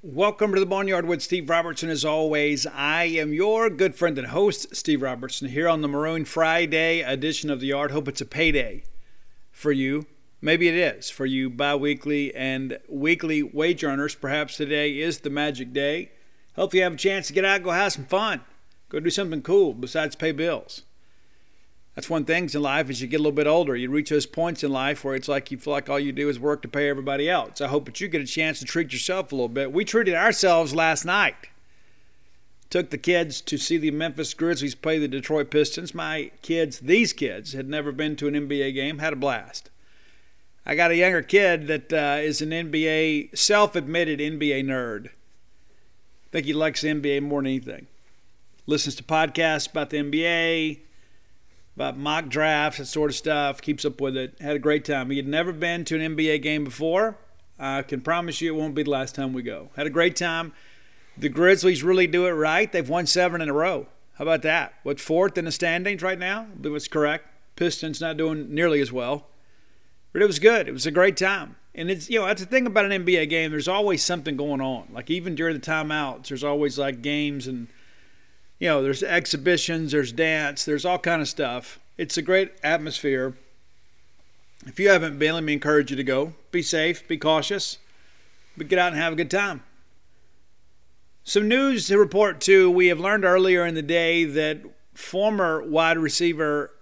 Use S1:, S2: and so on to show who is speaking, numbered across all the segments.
S1: Welcome to the Boneyard with Steve Robertson. As always, I am your good friend and host, Steve Robertson, here on the Maroon Friday edition of the Yard. Hope it's a payday for you. Maybe it is for you bi weekly and weekly wage earners. Perhaps today is the magic day. Hope you have a chance to get out, go have some fun, go do something cool besides pay bills. That's one thing in life as you get a little bit older. You reach those points in life where it's like you feel like all you do is work to pay everybody else. I hope that you get a chance to treat yourself a little bit. We treated ourselves last night. Took the kids to see the Memphis Grizzlies play the Detroit Pistons. My kids, these kids, had never been to an NBA game, had a blast. I got a younger kid that uh, is an NBA, self admitted NBA nerd. I think he likes the NBA more than anything. Listens to podcasts about the NBA, about mock drafts, that sort of stuff. Keeps up with it. Had a great time. He had never been to an NBA game before. I can promise you it won't be the last time we go. Had a great time. The Grizzlies really do it right. They've won seven in a row. How about that? What fourth in the standings right now? I believe it's correct. Pistons not doing nearly as well. But it was good. It was a great time. And it's you know, that's the thing about an NBA game, there's always something going on. Like even during the timeouts, there's always like games and you know, there's exhibitions, there's dance, there's all kind of stuff. It's a great atmosphere. If you haven't been, let me encourage you to go. Be safe, be cautious, but get out and have a good time. Some news to report too. We have learned earlier in the day that former wide receiver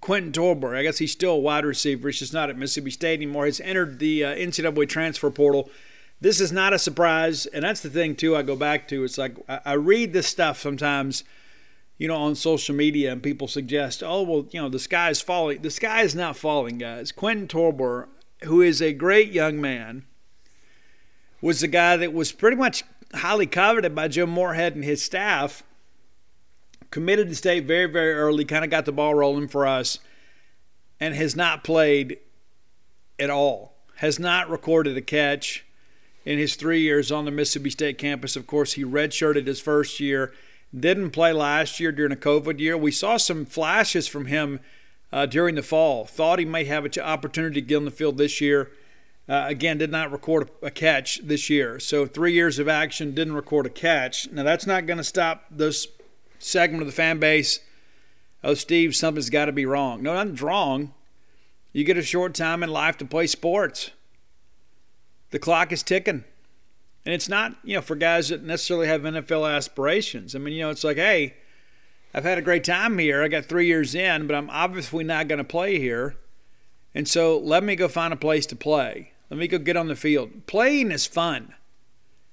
S1: Quentin Torbert, I guess he's still a wide receiver, he's just not at Mississippi State anymore, has entered the uh, NCAA transfer portal. This is not a surprise, and that's the thing too. I go back to it's like I, read this stuff sometimes, you know, on social media, and people suggest, oh well, you know, the sky is falling. The sky is not falling, guys. Quentin Torbert, who is a great young man, was the guy that was pretty much highly coveted by Joe Moorhead and his staff. Committed to state very, very early, kind of got the ball rolling for us, and has not played at all. Has not recorded a catch in his three years on the Mississippi State campus. Of course, he redshirted his first year, didn't play last year during a COVID year. We saw some flashes from him uh, during the fall. Thought he may have an opportunity to get on the field this year. Uh, again, did not record a catch this year. So three years of action, didn't record a catch. Now that's not going to stop this segment of the fan base. Oh, Steve, something's got to be wrong. No, nothing's wrong. You get a short time in life to play sports. The clock is ticking. And it's not, you know, for guys that necessarily have NFL aspirations. I mean, you know, it's like, hey, I've had a great time here. I got three years in, but I'm obviously not going to play here. And so let me go find a place to play. Let me go get on the field. Playing is fun.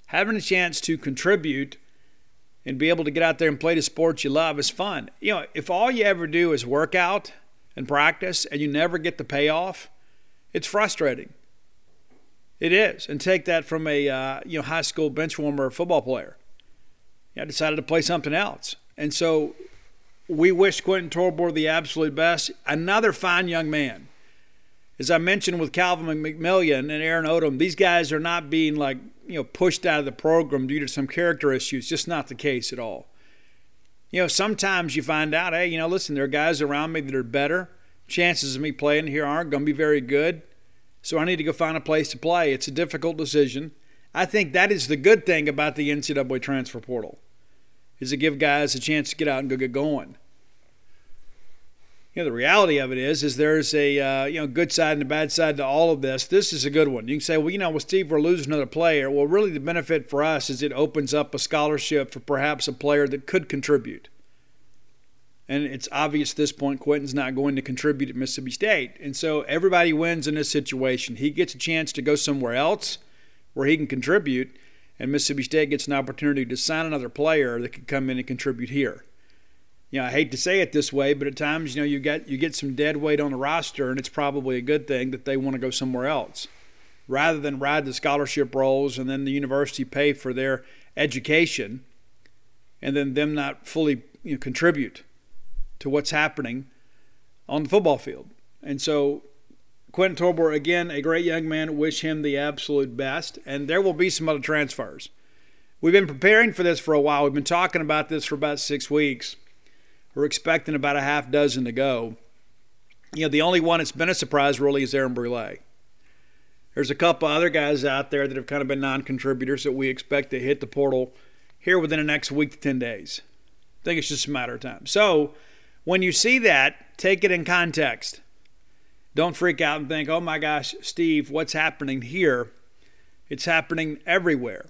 S1: Having a chance to contribute and be able to get out there and play the sports you love is fun. You know, if all you ever do is work out and practice and you never get the payoff, it's frustrating. It is. And take that from a uh, you know high school bench warmer football player. I decided to play something else. And so we wish Quentin Torbert the absolute best. Another fine young man. As I mentioned with Calvin McMillian and Aaron Odom, these guys are not being like, you know, pushed out of the program due to some character issues. Just not the case at all. You know, sometimes you find out, hey, you know, listen, there are guys around me that are better. Chances of me playing here aren't going to be very good. So I need to go find a place to play. It's a difficult decision. I think that is the good thing about the NCAA transfer portal, is to give guys a chance to get out and go get going you know the reality of it is is there's a uh, you know good side and a bad side to all of this. This is a good one. You can say, well, you know, well, Steve, we're losing another player. Well, really, the benefit for us is it opens up a scholarship for perhaps a player that could contribute. And it's obvious at this point Quentin's not going to contribute at Mississippi State, and so everybody wins in this situation. He gets a chance to go somewhere else where he can contribute, and Mississippi State gets an opportunity to sign another player that could come in and contribute here. You know, I hate to say it this way, but at times, you know, you get you get some dead weight on the roster, and it's probably a good thing that they want to go somewhere else, rather than ride the scholarship rolls and then the university pay for their education, and then them not fully you know, contribute to what's happening on the football field. And so, Quentin Torbert, again, a great young man. Wish him the absolute best, and there will be some other transfers. We've been preparing for this for a while. We've been talking about this for about six weeks we're expecting about a half dozen to go. You know, the only one that's been a surprise really is Aaron Brule. There's a couple other guys out there that have kind of been non contributors that we expect to hit the portal here within the next week to 10 days. I think it's just a matter of time. So when you see that, take it in context. Don't freak out and think, oh my gosh, Steve, what's happening here? It's happening everywhere.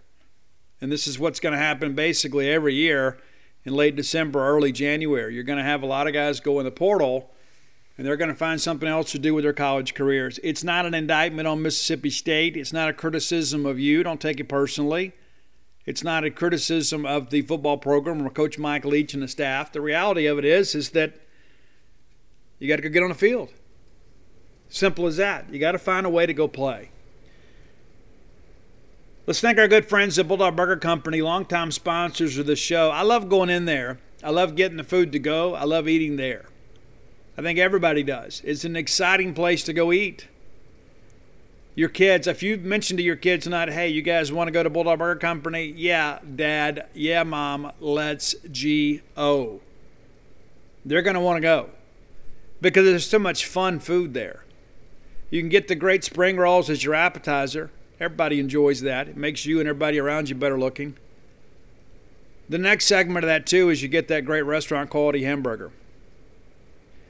S1: And this is what's going to happen basically every year in late December, early January. You're going to have a lot of guys go in the portal and they're going to find something else to do with their college careers. It's not an indictment on Mississippi State. It's not a criticism of you. Don't take it personally. It's not a criticism of the football program or Coach Mike Leach and the staff. The reality of it is, is that you got to go get on the field. Simple as that. You got to find a way to go play. Let's thank our good friends at Bulldog Burger Company, longtime sponsors of the show. I love going in there. I love getting the food to go. I love eating there. I think everybody does. It's an exciting place to go eat. Your kids, if you've mentioned to your kids tonight, hey, you guys want to go to Bulldog Burger Company? Yeah, Dad. Yeah, Mom. Let's G-O. They're going to want to go because there's so much fun food there. You can get the great spring rolls as your appetizer. Everybody enjoys that. It makes you and everybody around you better looking. The next segment of that, too, is you get that great restaurant quality hamburger.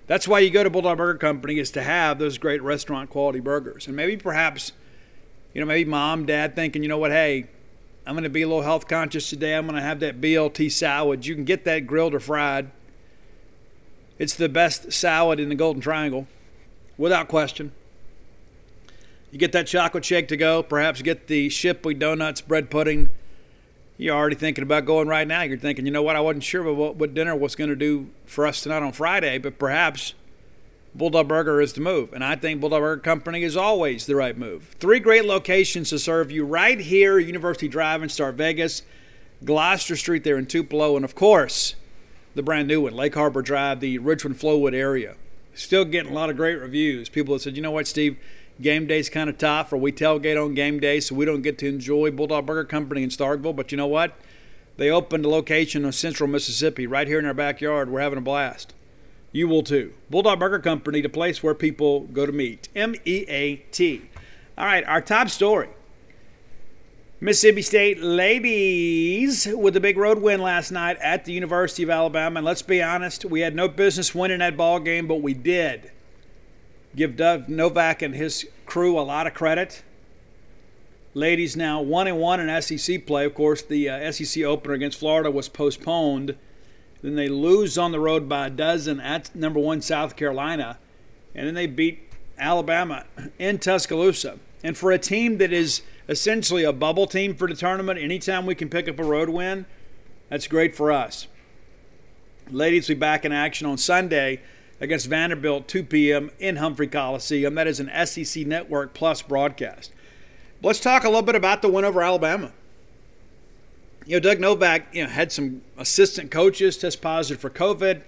S1: That's why you go to Bulldog Burger Company is to have those great restaurant quality burgers. And maybe perhaps, you know, maybe mom, dad thinking, you know what, hey, I'm going to be a little health conscious today. I'm going to have that BLT salad. You can get that grilled or fried. It's the best salad in the Golden Triangle, without question. You get that chocolate shake to go, perhaps get the Shipley Donuts bread pudding. You're already thinking about going right now. You're thinking, you know what, I wasn't sure what, what dinner was going to do for us tonight on Friday, but perhaps Bulldog Burger is the move. And I think Bulldog Burger Company is always the right move. Three great locations to serve you right here, University Drive in Star Vegas, Gloster Street there in Tupelo, and of course, the brand new one, Lake Harbor Drive, the Richmond Flowood area. Still getting a lot of great reviews. People have said, you know what, Steve, game day's kind of tough, or we tailgate on game day, so we don't get to enjoy Bulldog Burger Company in Starkville. But you know what? They opened a location in central Mississippi right here in our backyard. We're having a blast. You will too. Bulldog Burger Company, the place where people go to meet. M E A T. All right, our top story. Mississippi State ladies with a big road win last night at the University of Alabama. And let's be honest, we had no business winning that ball game, but we did give Doug Novak and his crew a lot of credit. Ladies now one and one in SEC play. Of course, the uh, SEC opener against Florida was postponed. Then they lose on the road by a dozen at number one South Carolina, and then they beat Alabama in Tuscaloosa. And for a team that is essentially a bubble team for the tournament, anytime we can pick up a road win, that's great for us. Ladies will be back in action on Sunday against Vanderbilt, 2 p.m. in Humphrey Coliseum. That is an SEC Network Plus broadcast. Let's talk a little bit about the win over Alabama. You know, Doug Novak you know, had some assistant coaches test positive for COVID.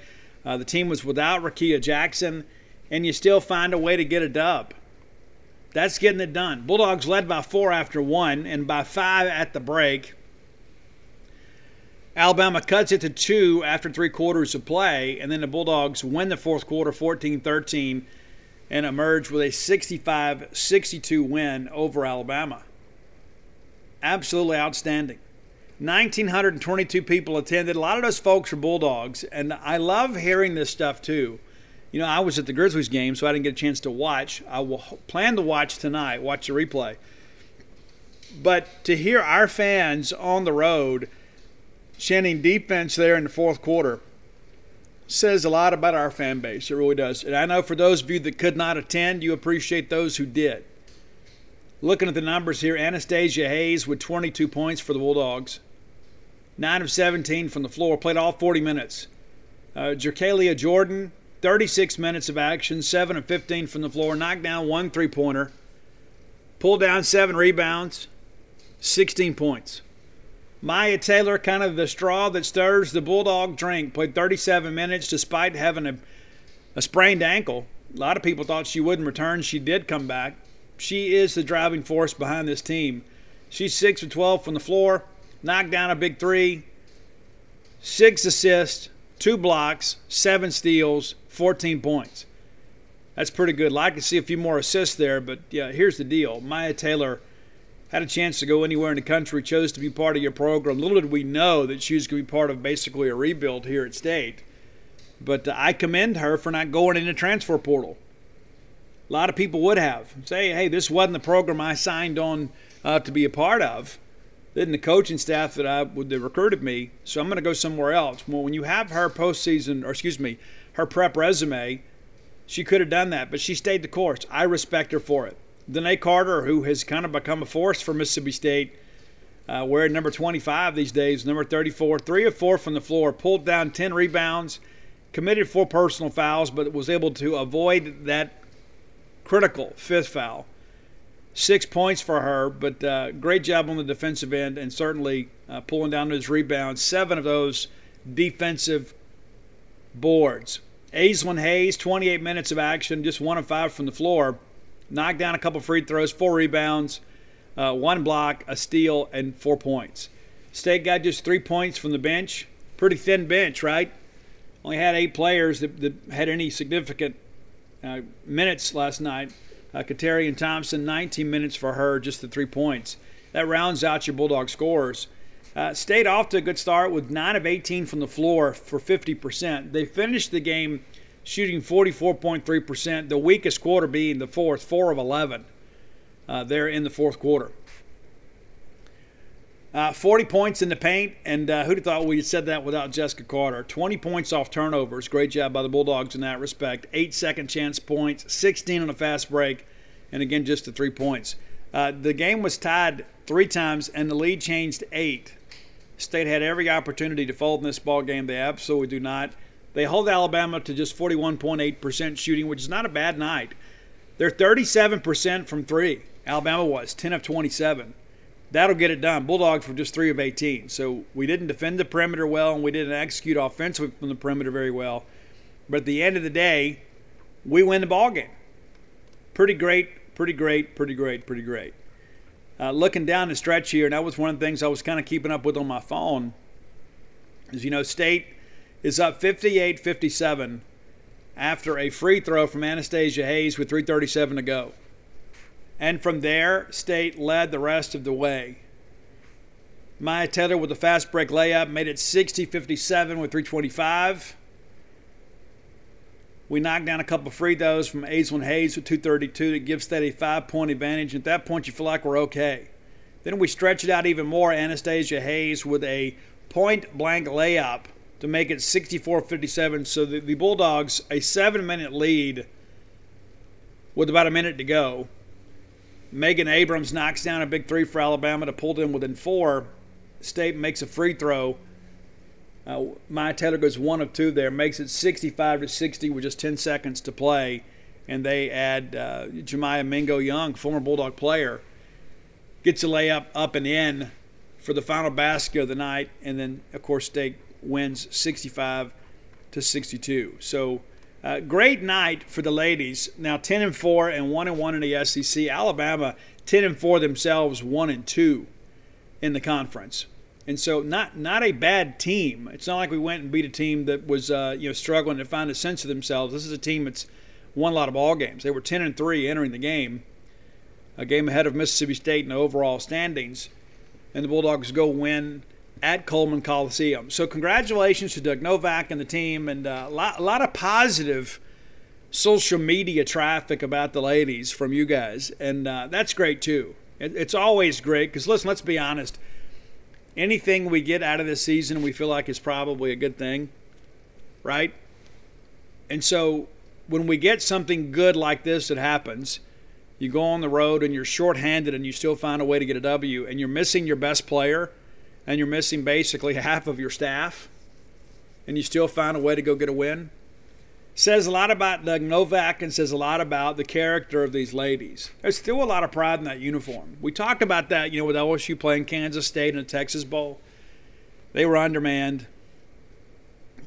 S1: Uh, the team was without Rickea Jackson, and you still find a way to get a dub. That's getting it done. Bulldogs led by four after one and by five at the break. Alabama cuts it to two after three quarters of play, and then the Bulldogs win the fourth quarter 14 13 and emerge with a 65 62 win over Alabama. Absolutely outstanding. 1,922 people attended. A lot of those folks are Bulldogs, and I love hearing this stuff too. You know, I was at the Grizzlies game, so I didn't get a chance to watch. I will plan to watch tonight, watch the replay. But to hear our fans on the road chanting defense there in the fourth quarter says a lot about our fan base. It really does. And I know for those of you that could not attend, you appreciate those who did. Looking at the numbers here, Anastasia Hayes with 22 points for the Bulldogs. 9 of 17 from the floor, played all 40 minutes. Uh, Jerkaila Jordan, 36 minutes of action, 7 of 15 from the floor, knocked down one three pointer, pulled down seven rebounds, 16 points. Myah Taylor, kind of the straw that stirs the Bulldog drink, played 37 minutes despite having a, a sprained ankle. A lot of people thought she wouldn't return. She did come back. She is the driving force behind this team. She's 6 of 12 from the floor, knocked down a big three, six assists, two blocks, seven steals, 14 points. That's pretty good. Like to see a few more assists there, but yeah, here's the deal. Myah Taylor – had a chance to go anywhere in the country, chose to be part of your program. Little did we know that she was going to be part of basically a rebuild here at State. But uh, I commend her for not going in the transfer portal. A lot of people would have say, "Hey, this wasn't the program I signed on uh, to be a part of." Then the coaching staff that I would that recruited me, so I'm going to go somewhere else. Well, when you have her postseason, or excuse me, her prep resume, she could have done that, but she stayed the course. I respect her for it. Danae Carter, who has kind of become a force for Mississippi State, uh, number 25 these days, number 34, three of four from the floor, pulled down 10 rebounds, committed four personal fouls, but was able to avoid that critical fifth foul. Six points for her, but uh, great job on the defensive end and certainly uh, pulling down those rebounds. Seven of those defensive boards. Aislynn Hayes, 28 minutes of action, just one of five from the floor knocked down a couple free throws, four rebounds, uh, one block, a steal, and four points. State got just three points from the bench. Pretty thin bench, right? Only had eight players that, that had any significant uh, minutes last night. Uh, and Thompson, 19 minutes for her, just the three points. That rounds out your Bulldog scores. Uh, State off to a good start with 9 of 18 from the floor for 50%. They finished the game shooting 44.3%, the weakest quarter being the fourth, 4 of 11 uh, there in the fourth quarter. Uh, 40 points in the paint, and uh, who'd have thought we'd said that without Jessica Carter? 20 points off turnovers. Great job by the Bulldogs in that respect. Eight second chance points, 16 on a fast break, and again, just the three points. Uh, the game was tied three times, and the lead changed eight. State had every opportunity to fold in this ball game. They absolutely do not. They hold Alabama to just 41.8% shooting, which is not a bad night. They're 37% from three. Alabama was 10 of 27. That'll get it done. Bulldogs were just 3 of 18. So we didn't defend the perimeter well and we didn't execute offensively from the perimeter very well. But at the end of the day, we win the ball game. Pretty great, pretty great, pretty great, pretty great. Uh, looking down the stretch here, and that was one of the things I was kind of keeping up with on my phone. Is you know, State is up 58 57 after a free throw from Anastasia Hayes with 3.37 to go. And from there, State led the rest of the way. Myah Taylor with a fast break layup made it 60 57 with 325. We knocked down a couple free throws from Aislynn Hayes with 232 to give State a five point advantage. At that point, you feel like we're okay. Then we stretch it out even more. Anastasia Hayes with a point blank layup to make it 64 57. So the, the Bulldogs, a seven minute lead with about a minute to go. Megan Abrams knocks down a big three for Alabama to pull them within four. State makes a free throw. Uh, Myah Taylor goes one of two there, makes it 65 to 60 with just 10 seconds to play. And they add uh, JaMya Mingo Young, former Bulldog player, gets a layup up and in for the final basket of the night. And then, of course, State wins 65 to 62. So Uh, great night for the ladies. Now 10 and 4 and 1 and 1 in the SEC. Alabama 10 and 4 themselves, 1 and 2 in the conference. And so not not a bad team. It's not like we went and beat a team that was uh, you know struggling to find a sense of themselves. This is a team that's won a lot of ball games. They were 10 and 3 entering the game, a game ahead of Mississippi State in the overall standings, and the Bulldogs go win at Coleman Coliseum. So congratulations to Doug Novak and the team, and uh, a, lot, a lot of positive social media traffic about the ladies from you guys, and uh, that's great too. It, it's always great because listen, let's be honest. Anything we get out of this season, we feel like is probably a good thing, right? And so when we get something good like this that happens, you go on the road and you're shorthanded and you still find a way to get a W, and you're missing your best player and you're missing basically half of your staff, and you still find a way to go get a win, says a lot about Doug Novak and says a lot about the character of these ladies. There's still a lot of pride in that uniform. We talked about that, you know, with LSU playing Kansas State in the Texas Bowl. They were undermanned.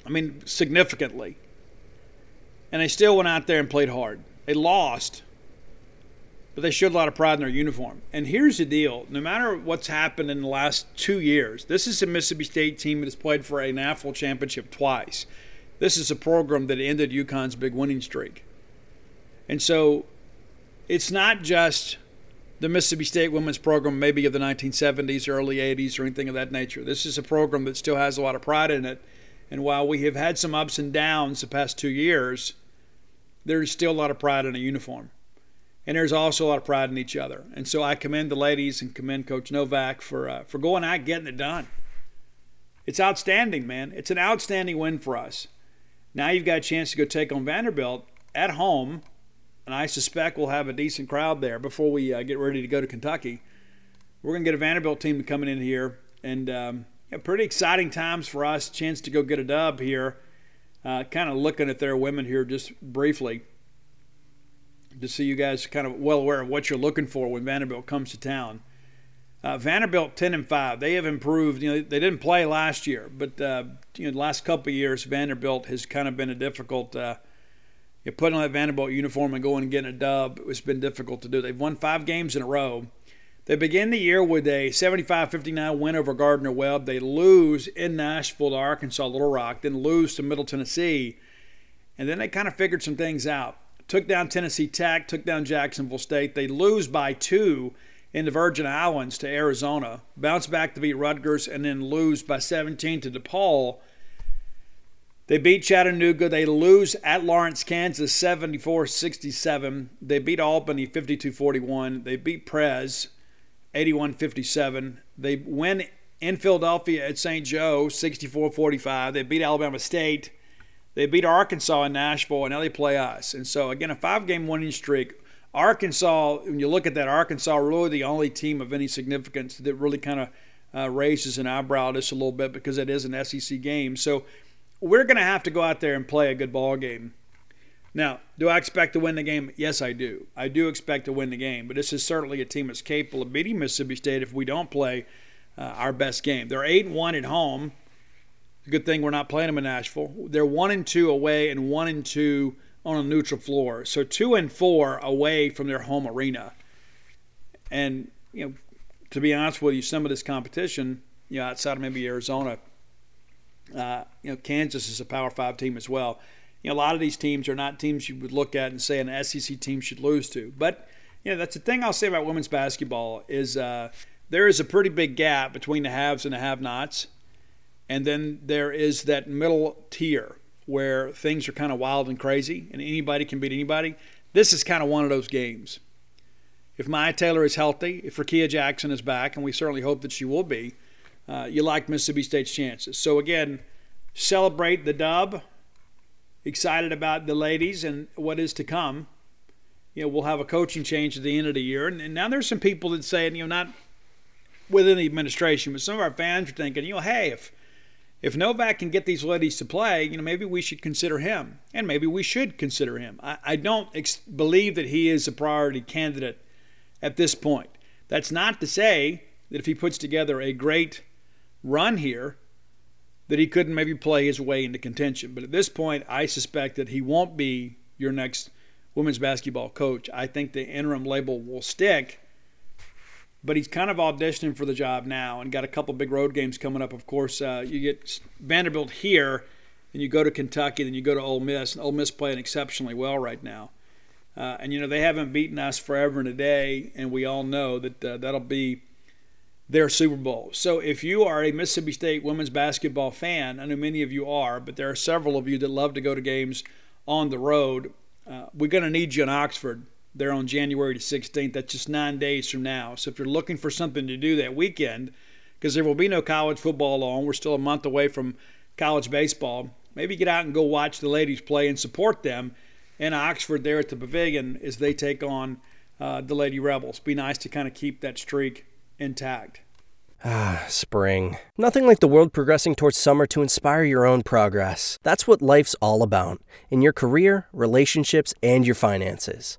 S1: I mean, significantly. And they still went out there and played hard. They lost, but they showed a lot of pride in their uniform. And here's the deal no matter what's happened in the last two years, this is a Mississippi State team that has played for a national championship twice. This is a program that ended UConn's big winning streak. And so it's not just the Mississippi State women's program, maybe of the 1970s, early 80s, or anything of that nature. This is a program that still has a lot of pride in it. And while we have had some ups and downs the past two years, there's still a lot of pride in a uniform and there's also a lot of pride in each other. And so I commend the ladies and commend Coach Novak for uh, for going out and getting it done. It's outstanding, man. It's an outstanding win for us. Now you've got a chance to go take on Vanderbilt at home, and I suspect we'll have a decent crowd there before we uh, get ready to go to Kentucky. We're going to get a Vanderbilt team coming in here, and um, yeah, pretty exciting times for us. Chance to go get a dub here. Uh, kind of looking at their women here just briefly to see you guys kind of well aware of what you're looking for when Vanderbilt comes to town. Uh, Vanderbilt 10 and 5. They have improved. You know, they didn't play last year, but uh, you know, the last couple years, Vanderbilt has kind of been a difficult. Uh, you put on that Vanderbilt uniform and going and getting a dub. It's been difficult to do. They've won five games in a row. They begin the year with a 75-59 win over Gardner Webb. They lose in Nashville to Arkansas Little Rock, then lose to Middle Tennessee, and then they kind of figured some things out took down Tennessee Tech, took down Jacksonville State. They lose by two in the Virgin Islands to Arizona, bounce back to beat Rutgers, and then lose by 17 to DePaul. They beat Chattanooga. They lose at Lawrence, Kansas, 74 67. They beat Albany, 52 41. They beat Prez, 81 57. They win in Philadelphia at St. Joe, 64 45. They beat Alabama State, they beat Arkansas in Nashville, and now they play us. And so, again, a five game winning streak. Arkansas, when you look at that, Arkansas really the only team of any significance that really kind of uh, raises an eyebrow just a little bit because it is an SEC game. So we're going to have to go out there and play a good ball game. Now, do I expect to win the game? Yes, I do. I do expect to win the game, but this is certainly a team that's capable of beating Mississippi State if we don't play uh, our best game. They're eight and one at home. Good thing we're not playing them in Nashville. They're one and two away and one and two on a neutral floor. So two and four away from their home arena. And you know, to be honest with you, some of this competition, you know, outside of maybe Arizona, uh, you know, Kansas is a Power Five team as well. You know, a lot of these teams are not teams you would look at and say an SEC team should lose to. But you know, that's the thing I'll say about women's basketball is uh, there is a pretty big gap between the haves and the have-nots. And then there is that middle tier where things are kind of wild and crazy and anybody can beat anybody. This is kind of one of those games. If Myah Taylor is healthy, if Rickea Jackson is back, and we certainly hope that she will be, uh, you like Mississippi State's chances. So, again, celebrate the dub. Excited about the ladies and what is to come. You know, we'll have a coaching change at the end of the year. And, and now there's some people that say, you know, not within the administration, but some of our fans are thinking, you know, hey, if if Novak can get these ladies to play, you know, maybe we should consider him, and maybe we should consider him. I, I don't ex- believe that he is a priority candidate at this point. That's not to say that if he puts together a great run here, that he couldn't maybe play his way into contention. But at this point, I suspect that he won't be your next women's basketball coach. I think the interim label will stick, but he's kind of auditioning for the job now and got a couple big road games coming up. Of course, uh, you get Vanderbilt here, and you go to Kentucky, then you go to Ole Miss, and Ole Miss playing exceptionally well right now. Uh, and you know they haven't beaten us forever and a day, and we all know that uh, that'll be their Super Bowl. So if you are a Mississippi State women's basketball fan, I know many of you are, but there are several of you that love to go to games on the road. Uh, we're going to need you in Oxford there on January 16th. That's just nine days from now. So if you're looking for something to do that weekend, because there will be no college football on, we're still a month away from college baseball. Maybe get out and go watch the ladies play and support them in Oxford there at the Pavilion as they take on uh, the Lady Rebels. Be nice to kind of keep that streak intact.
S2: Ah, spring. Nothing like the world progressing towards summer to inspire your own progress. That's what life's all about in your career, relationships, and your finances.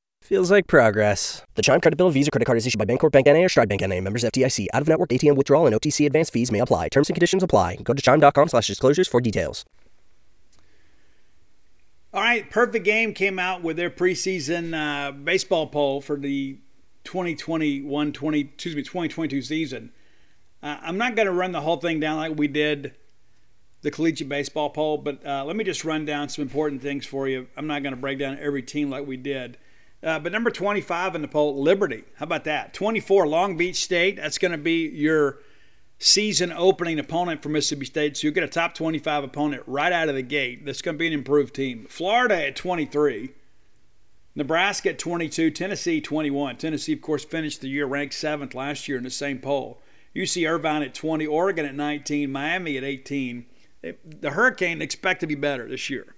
S2: Feels like progress. The Chime Credit Bill Visa Credit Card is issued by Bancorp Bank NA or Stride Bank NA. Members FDIC. Out of network ATM withdrawal and OTC advance fees may apply. Terms and conditions apply. Go to chime.com slash disclosures for details.
S1: All right, Perfect Game came out with their preseason uh, baseball poll for the 2021 20 excuse me 2022 season. Uh, I'm not going to run the whole thing down like we did the collegiate baseball poll, but uh, let me just run down some important things for you. I'm not going to break down every team like we did. Uh, but number 25 in the poll, Liberty. How about that? 24, Long Beach State. That's going to be your season opening opponent for Mississippi State. So you get a top 25 opponent right out of the gate. That's going to be an improved team. Florida at 23. Nebraska at 22. Tennessee 21. Tennessee, of course, finished the year ranked seventh last year in the same poll. UC Irvine at 20. Oregon at 19. Miami at 18. The Hurricane expect to be better this year.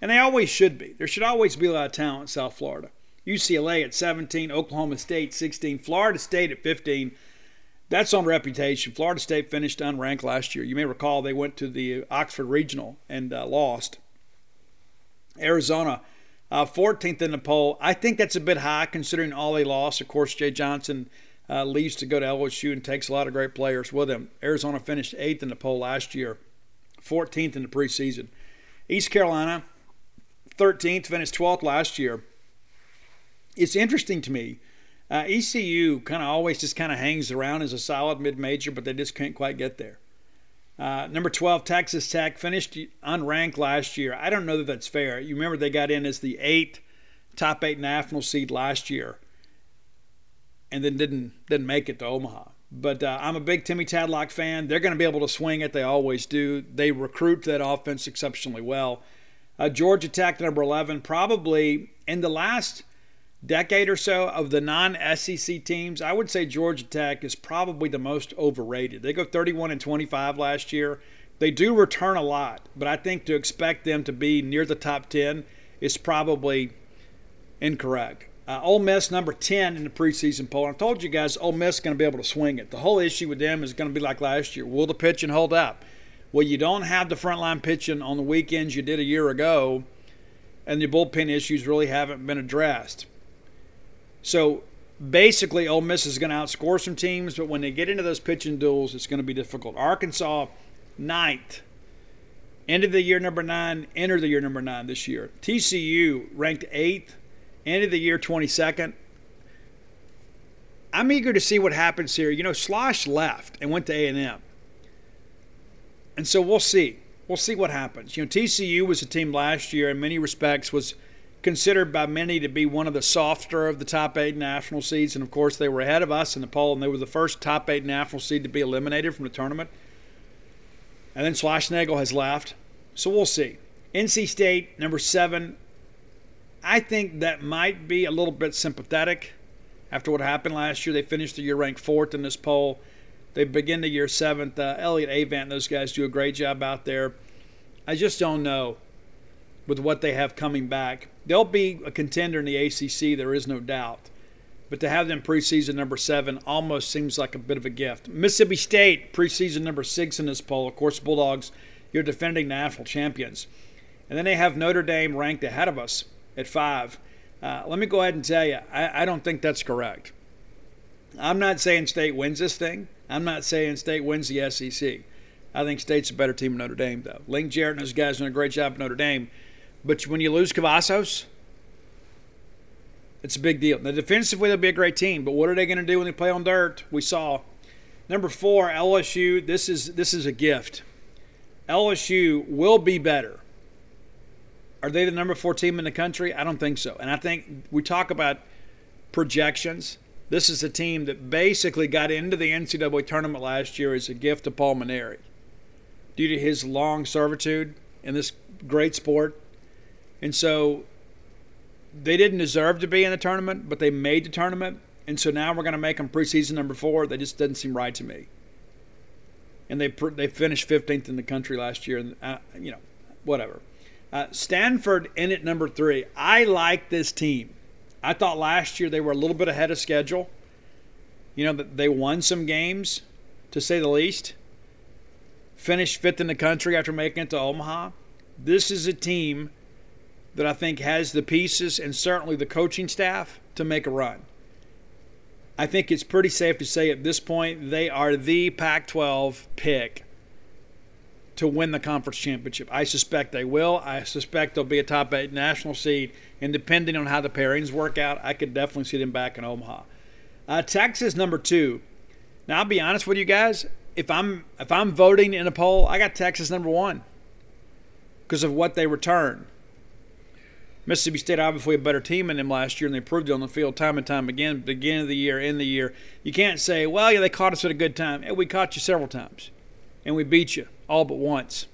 S1: And they always should be. There should always be a lot of talent in South Florida. UCLA at 17, Oklahoma State 16, Florida State at 15. That's on reputation. Florida State finished unranked last year. You may recall they went to the Oxford Regional and uh, lost. Arizona, uh, 14th in the poll. I think that's a bit high considering all they lost. Of course, Jay Johnson uh, leaves to go to LSU and takes a lot of great players with him. Arizona finished eighth in the poll last year, 14th in the preseason. East Carolina, 13th, finished 12th last year it's interesting to me. Uh, ECU kind of always just kind of hangs around as a solid mid major, but they just can't quite get there. Uh, number 12, Texas Tech finished unranked last year. I don't know that that's fair. You remember they got in as the eighth, top eight national seed last year, and then didn't didn't make it to Omaha. But uh, I'm a big Timmy Tadlock fan. They're going to be able to swing it. They always do. They recruit that offense exceptionally well. Uh, Georgia Tech, number 11, probably in the last – decade or so of the non SEC teams, I would say Georgia Tech is probably the most overrated. They go 31 and 25 last year. They do return a lot, but I think to expect them to be near the top 10 is probably incorrect. Uh, Ole Miss number 10 in the preseason poll. I told you guys Ole Miss is going to be able to swing it. The whole issue with them is going to be like last year. Will the pitching hold up? Well, you don't have the frontline pitching on the weekends you did a year ago, and the bullpen issues really haven't been addressed. So basically, Ole Miss is going to outscore some teams, but when they get into those pitching duels, it's going to be difficult. Arkansas, ninth. End of the year number nine, enter the year number nine this year. TCU ranked eighth, end of the year 22nd. I'm eager to see what happens here. You know, Schloss left and went to A&M. And so we'll see. We'll see what happens. You know, TCU was a team last year in many respects was considered by many to be one of the softer of the top eight national seeds. And of course, they were ahead of us in the poll, and they were the first top eight national seed to be eliminated from the tournament. And then Schlossnagle has left. So we'll see. NC State, number seven. I think that might be a little bit sympathetic after what happened last year. They finished the year ranked fourth in this poll. They begin the year seventh. Uh, Elliott Avent, those guys do a great job out there. I just don't know with what they have coming back. They'll be a contender in the ACC, there is no doubt. But to have them preseason number seven almost seems like a bit of a gift. Mississippi State, preseason number six in this poll. Of course, Bulldogs, you're defending national champions. And then they have Notre Dame ranked ahead of us at five. Uh, let me go ahead and tell you, I, I don't think that's correct. I'm not saying State wins this thing. I'm not saying State wins the SEC. I think State's a better team than Notre Dame, though. Link Jarrett and those guys doing a great job at Notre Dame. But when you lose Kavadas, it's a big deal. Now, defensively, they'll be a great team, but what are they going to do when they play on dirt? We saw. Number four, LSU. This is this is a gift. LSU will be better. Are they the number four team in the country? I don't think so. And I think we talk about projections. This is a team that basically got into the NCAA tournament last year as a gift to Paul Mainieri due to his long servitude in this great sport. And so they didn't deserve to be in the tournament, but they made the tournament. And so now we're going to make them preseason number four. That just doesn't seem right to me. And they they finished 15th in the country last year, and uh, you know, whatever. Uh, Stanford in at number three. I like this team. I thought last year they were a little bit ahead of schedule. You know, that they won some games, to say the least. Finished fifth in the country after making it to Omaha. This is a team that I think has the pieces and certainly the coaching staff to make a run. I think it's pretty safe to say at this point they are the Pac 12 pick to win the conference championship. I suspect they will. I suspect they'll be a top eight national seed. And depending on how the pairings work out, I could definitely see them back in Omaha. Uh, Texas number two. Now I'll be honest with you guys. If I'm if I'm voting in a poll, I got Texas number one because of what they return. Mississippi State obviously a better team than them last year, and they proved it on the field time and time again. Beginning of the year, end of the year, you can't say, "Well, yeah, they caught us at a good time." Yeah, we caught you several times, and we beat you all but once.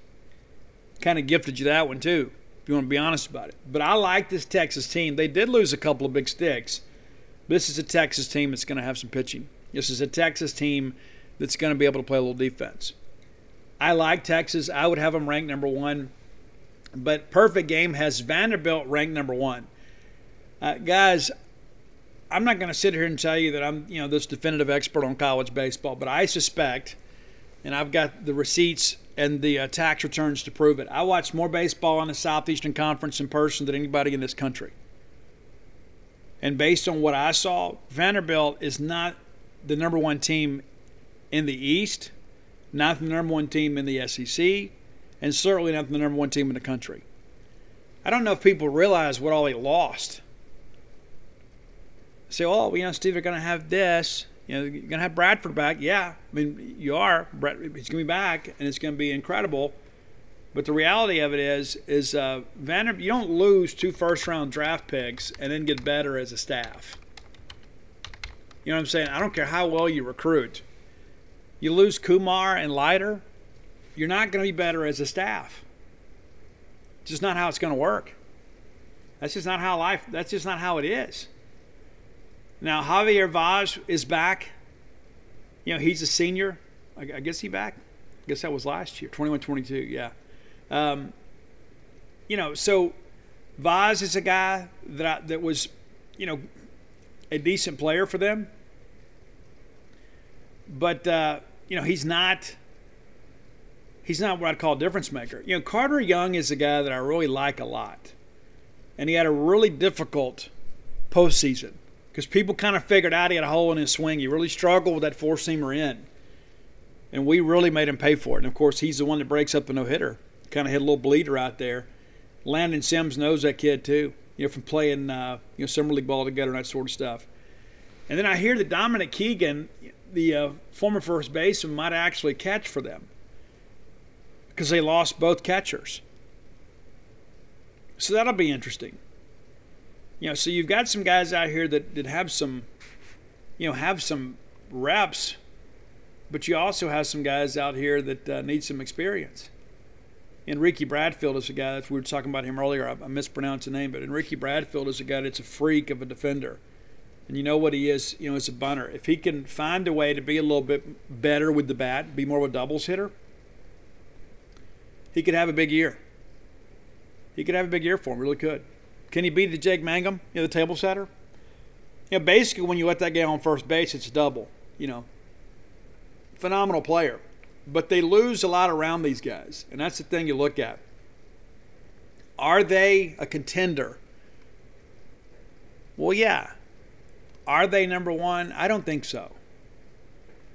S1: Kind of gifted you that one too, if you want to be honest about it. But I like this Texas team. They did lose a couple of big sticks. This is a Texas team that's going to have some pitching. This is a Texas team that's going to be able to play a little defense. I like Texas. I would have them ranked number one. But Perfect Game has Vanderbilt ranked number one. Uh, guys, I'm not going to sit here and tell you that I'm, you know, this definitive expert on college baseball, but I suspect, and I've got the receipts and the uh, tax returns to prove it. I watched more baseball on the Southeastern Conference in person than anybody in this country. And based on what I saw, Vanderbilt is not the number one team in the East, not the number one team in the SEC, and certainly not the number one team in the country. I don't know if people realize what all they lost. Say, oh, you know, Steve, they're going to have this. You know, you're going to have Bradford back. Yeah, I mean, you are. Brad, he's going to be back, and it's going to be incredible. But the reality of it is, is uh, Vanderbilt, you don't lose two first-round draft picks and then get better as a staff. You know what I'm saying? I don't care how well you recruit. You lose Kumar and Leiter, you're not going to be better as a staff. It's just not how it's going to work. That's just not how life. That's just not how it is. Now Javier Vaz is back. You know he's a senior. I, guess he back. I guess that was last year, 21-22. Yeah. Um, you know, so Vaz is a guy that I, that was, you know, a decent player for them. But uh, you know he's not he's not what I'd call a difference maker. You know, Carter Young is a guy that I really like a lot. And he had a really difficult postseason because people kind of figured out he had a hole in his swing. He really struggled with that four seamer in. And we really made him pay for it. And of course, he's the one that breaks up the no hitter. Kind of hit a little bleeder out there. Landon Sims knows that kid too, you know, from playing uh, you know summer league ball together and that sort of stuff. And then I hear that Dominic Keegan, the uh, former first baseman, might actually catch for them because they lost both catchers. So that'll be interesting. You know, so you've got some guys out here that, that have some, you know, have some reps, but you also have some guys out here that uh, need some experience. Enrique Bradfield is a guy that we were talking about him earlier. I, I mispronounced the name, but Enrique Bradfield is a guy that's a freak of a defender. And you know what he is, you know, as a bunter. If he can find a way to be a little bit better with the bat, be more of a doubles hitter – he could have a big year. He could have a big year for him, really could. Can he beat the Jake Mangum, you know, the table setter? You know, basically, when you let that guy on first base, it's double. You know, phenomenal player. But they lose a lot around these guys, and that's the thing you look at. Are they a contender? Well, yeah. Are they number one? I don't think so.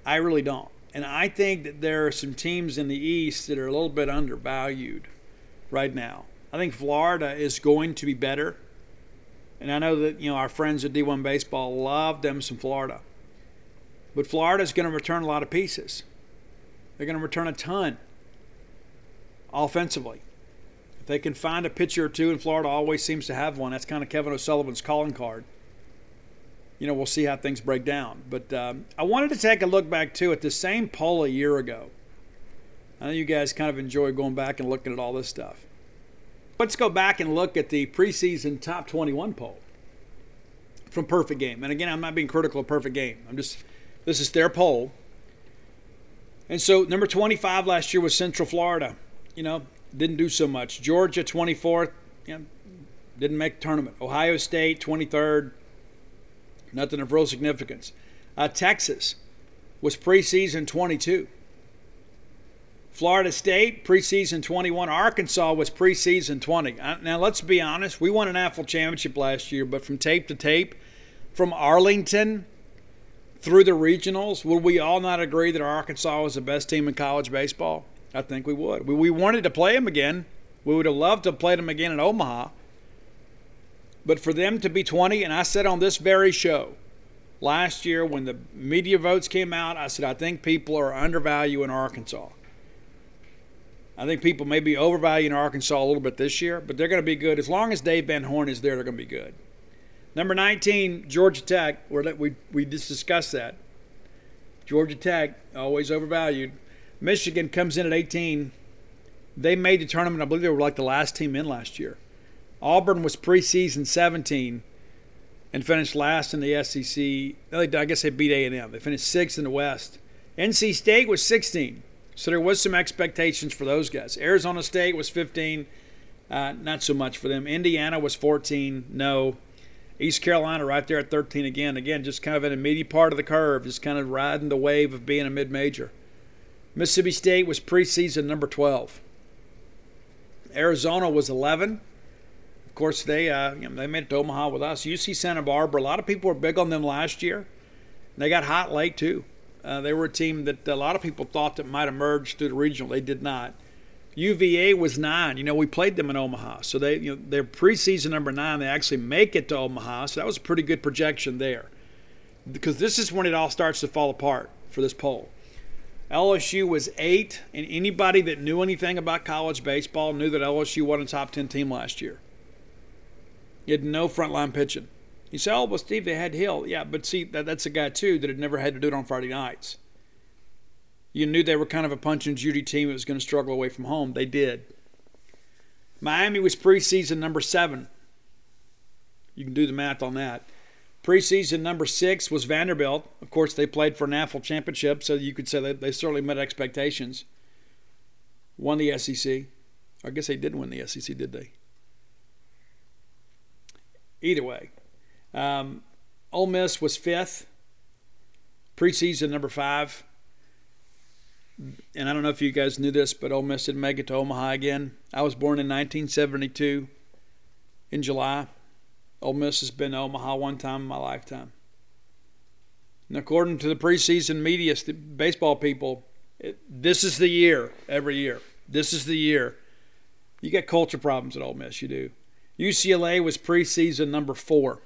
S1: I really don't. And I think that there are some teams in the East that are a little bit undervalued right now. I think Florida is going to be better. And I know that, you know, our friends at D1 Baseball love them some Florida. But Florida is going to return a lot of pieces. They're going to return a ton offensively. If they can find a pitcher or two, and Florida always seems to have one, that's kind of Kevin O'Sullivan's calling card you know, we'll see how things break down. But um, I wanted to take a look back too at the same poll a year ago. I know you guys kind of enjoy going back and looking at all this stuff. Let's go back and look at the preseason top 21 poll from Perfect Game. And again, I'm not being critical of Perfect Game. I'm just, this is their poll. And so number 25 last year was Central Florida. You know, didn't do so much. Georgia 24th, you know, didn't make the tournament. Ohio State 23rd, Nothing of real significance. Uh, Texas was preseason 22. Florida State, preseason 21. Arkansas was preseason 20. Uh, now, let's be honest. We won an AFL championship last year, but from tape to tape, from Arlington through the regionals, would we all not agree that Arkansas was the best team in college baseball? I think we would. We, we wanted to play them again. We would have loved to have played them again in Omaha. But for them to be 20, and I said on this very show last year when the media votes came out, I said, I think people are undervaluing Arkansas. I think people may be overvaluing Arkansas a little bit this year, but they're going to be good. As long as Dave Van Horn is there, they're going to be good. Number 19, Georgia Tech. we we just discussed that. Georgia Tech, always overvalued. Michigan comes in at 18. They made the tournament. I believe they were like the last team in last year. Auburn was preseason 17 and finished last in the SEC. I guess they beat A&M. They finished sixth in the West. NC State was 16, so there was some expectations for those guys. Arizona State was 15, uh, not so much for them. Indiana was 14, no. East Carolina right there at 13 again. Again, just kind of in a meaty part of the curve, just kind of riding the wave of being a mid-major. Mississippi State was preseason number 12. Arizona was 11 course, they uh, you know, they made it to Omaha with us. UC Santa Barbara. A lot of people were big on them last year. They got hot late too. Uh, they were a team that a lot of people thought that might emerge through the regional. They did not. UVA was nine. You know, we played them in Omaha, so they you know their preseason number nine. They actually make it to Omaha, so that was a pretty good projection there. Because this is when it all starts to fall apart for this poll. LSU was eight, and anybody that knew anything about college baseball knew that LSU won a top ten team last year. He had no frontline pitching. You say, oh, well, Steve, they had Hill. Yeah, but see, that, that's a guy, too, that had never had to do it on Friday nights. You knew they were kind of a punch and Judy team that was going to struggle away from home. They did. Miami was preseason number seven. You can do the math on that. Preseason number six was Vanderbilt. Of course, they played for an AFL championship, so you could say that they certainly met expectations. Won the SEC. I guess they did win the SEC, did they? Either way, um, Ole Miss was fifth, preseason number five. And I don't know if you guys knew this, but Ole Miss didn't make it to Omaha again. I was born in 1972 in July. Ole Miss has been to Omaha one time in my lifetime. And according to the preseason media, baseball people, it, this is the year every year. This is the year. You get culture problems at Ole Miss, you do. UCLA was preseason number four.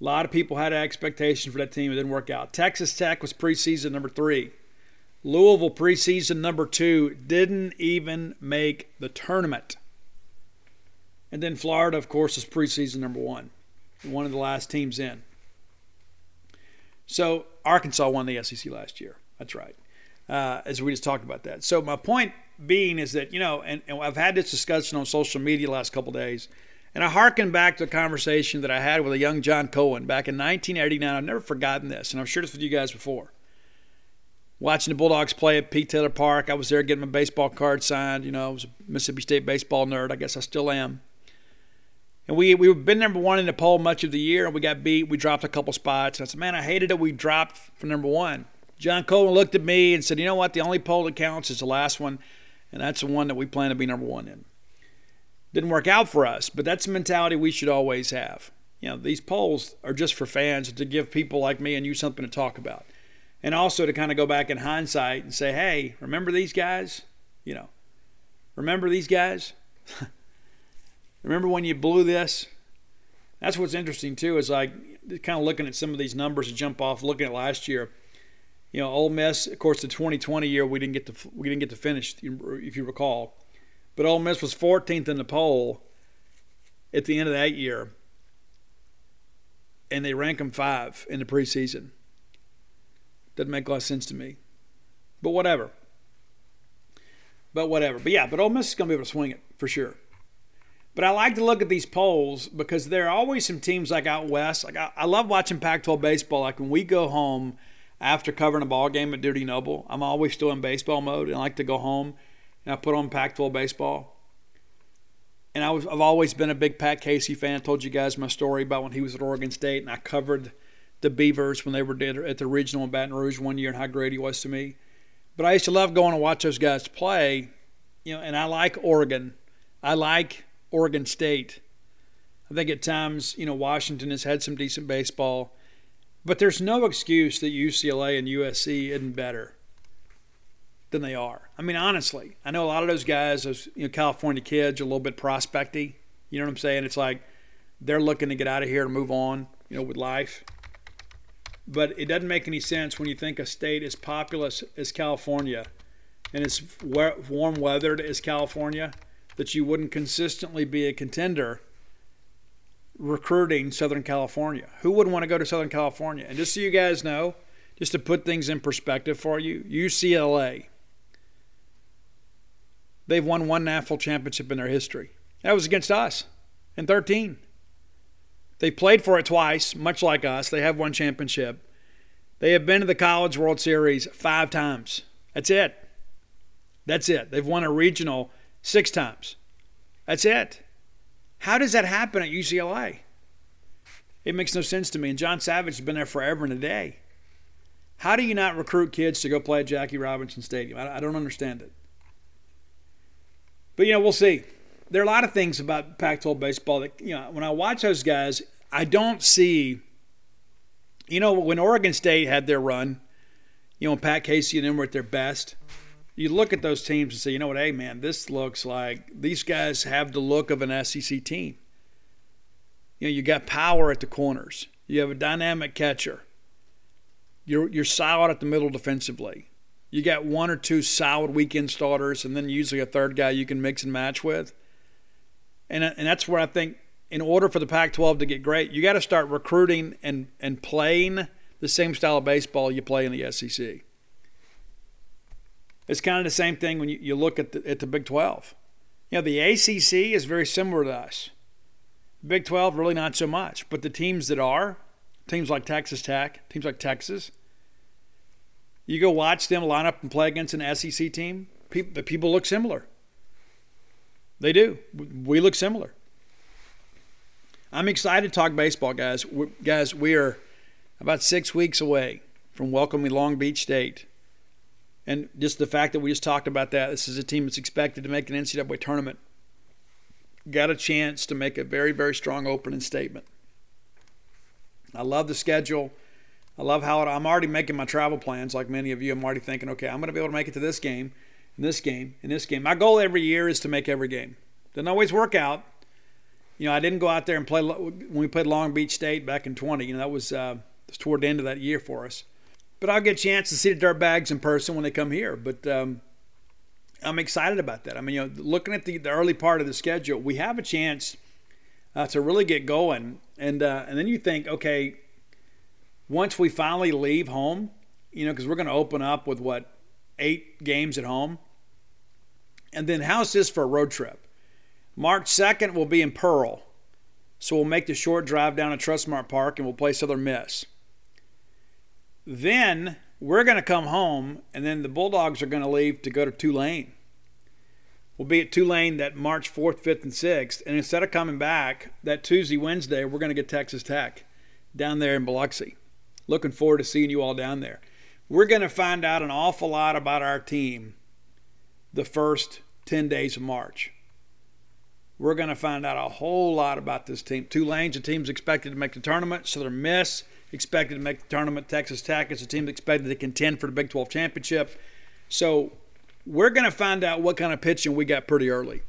S1: A lot of people had expectations for that team. It didn't work out. Texas Tech was preseason number three. Louisville preseason number two didn't even make the tournament. And then Florida, of course, is preseason number one, one of the last teams in. So Arkansas won the SEC last year. That's right. Uh, as we just talked about that. So my point being is that you know, and, and I've had this discussion on social media last couple days, and I harken back to a conversation that I had with a young John Cohen back in 1989. I've never forgotten this, and I've shared this with you guys before. watching the Bulldogs play at Pete Taylor Park. I was there getting my baseball card signed. You know, I was a Mississippi State baseball nerd. I guess I still am. And we we've been number one in the poll much of the year, and we got beat. We dropped a couple spots. And I said, man, I hated that we dropped from number one. John Cohen looked at me and said, you know what? The only poll that counts is the last one, and that's the one that we plan to be number one in. Didn't work out for us, but that's the mentality we should always have. You know, these polls are just for fans to give people like me and you something to talk about. And also to kind of go back in hindsight and say, hey, remember these guys? You know, remember these guys? remember when you blew this? That's what's interesting too, is like kind of looking at some of these numbers to jump off, looking at last year. You know, Ole Miss, of course, the 2020 year we didn't get to we didn't get to finish, if you recall. But Ole Miss was 14th in the poll at the end of that year, and they rank them five in the preseason. Doesn't make a lot of sense to me, but whatever. But whatever. But yeah, but Ole Miss is going to be able to swing it for sure. But I like to look at these polls because there are always some teams like out west. Like I, I love watching Pac-12 baseball. Like when we go home after covering a ball game at Dudy Noble, I'm always still in baseball mode and I like to go home and I put on Pac-12 baseball. And I was, I've always been a big Pat Casey fan. I told you guys my story about when he was at Oregon State, and I covered the Beavers when they were at the regional in Baton Rouge one year and how great he was to me. But I used to love going to watch those guys play, you know. And I like Oregon. I like Oregon State. I think at times, you know, Washington has had some decent baseball, but there's no excuse that UCLA and USC isn't better than they are. I mean, honestly, I know a lot of those guys, those you know, California kids, are a little bit prospecty. You know what I'm saying? It's like they're looking to get out of here and move on, you know, with life. But it doesn't make any sense when you think a state as populous as California and as warm weathered as California that you wouldn't consistently be a contender recruiting Southern California. Who would want to go to Southern California? And just so you guys know, just to put things in perspective for you, UCLA They've won one national championship in their history. That was against us in 13. They played for it twice, much like us. They have one championship. They have been to the College World Series five times. That's it. That's it. They've won a regional six times. That's it. How does that happen at UCLA? It makes no sense to me. And John Savage has been there forever and a day. How do you not recruit kids to go play at Jackie Robinson Stadium? I don't understand it. But you know, we'll see. There are a lot of things about Pac-12 baseball that you know. When I watch those guys, I don't see. You know, when Oregon State had their run, you know, Pat Casey and them were at their best. You look at those teams and say, you know what, hey man, this looks like these guys have the look of an SEC team. You know, you got power at the corners. You have a dynamic catcher. You're you're solid at the middle defensively. You got one or two solid weekend starters, and then usually a third guy you can mix and match with. And, and that's where I think, in order for the Pac 12 to get great, you got to start recruiting and, and playing the same style of baseball you play in the SEC. It's kind of the same thing when you, you look at the, at the Big 12. You know, the ACC is very similar to us. Big 12, really not so much. But the teams that are, teams like Texas Tech, teams like Texas, you go watch them line up and play against an SEC team, people, the people look similar. They do. We look similar. I'm excited to talk baseball, guys. we guys, we are about six weeks away from welcoming Long Beach State. And just the fact that we just talked about that, this is a team that's expected to make an NCAA tournament. Got a chance to make a very, very strong opening statement. I love the schedule. I love how it, I'm already making my travel plans. Like many of you, I'm already thinking, okay, I'm going to be able to make it to this game, and this game, and this game. My goal every year is to make every game. Doesn't always work out. You know, I didn't go out there and play when we played Long Beach State back in 20. You know, that was, uh, was toward the end of that year for us. But I'll get a chance to see the dirt bags in person when they come here. But um, I'm excited about that. I mean, you know, looking at the, the early part of the schedule, we have a chance uh, to really get going. And uh, and then you think, okay, once we finally leave home, you know, because we're going to open up with what, eight games at home? And then how's this for a road trip? March 2nd, we'll be in Pearl. So we'll make the short drive down to Trustmark Park and we'll play Southern Miss. Then we're going to come home, and then the Bulldogs are going to leave to go to Tulane. We'll be at Tulane that March 4th, 5th, and 6th. And instead of coming back that Tuesday, Wednesday, we're going to get Texas Tech down there in Biloxi. Looking forward to seeing you all down there. We're going to find out an awful lot about our team the first 10 days of March. We're going to find out a whole lot about this team. Tulane's a team's expected to make the tournament. so they're Miss expected to make the tournament. Texas Tech is a team that's expected to contend for the Big 12 championship. So we're going to find out what kind of pitching we got pretty early.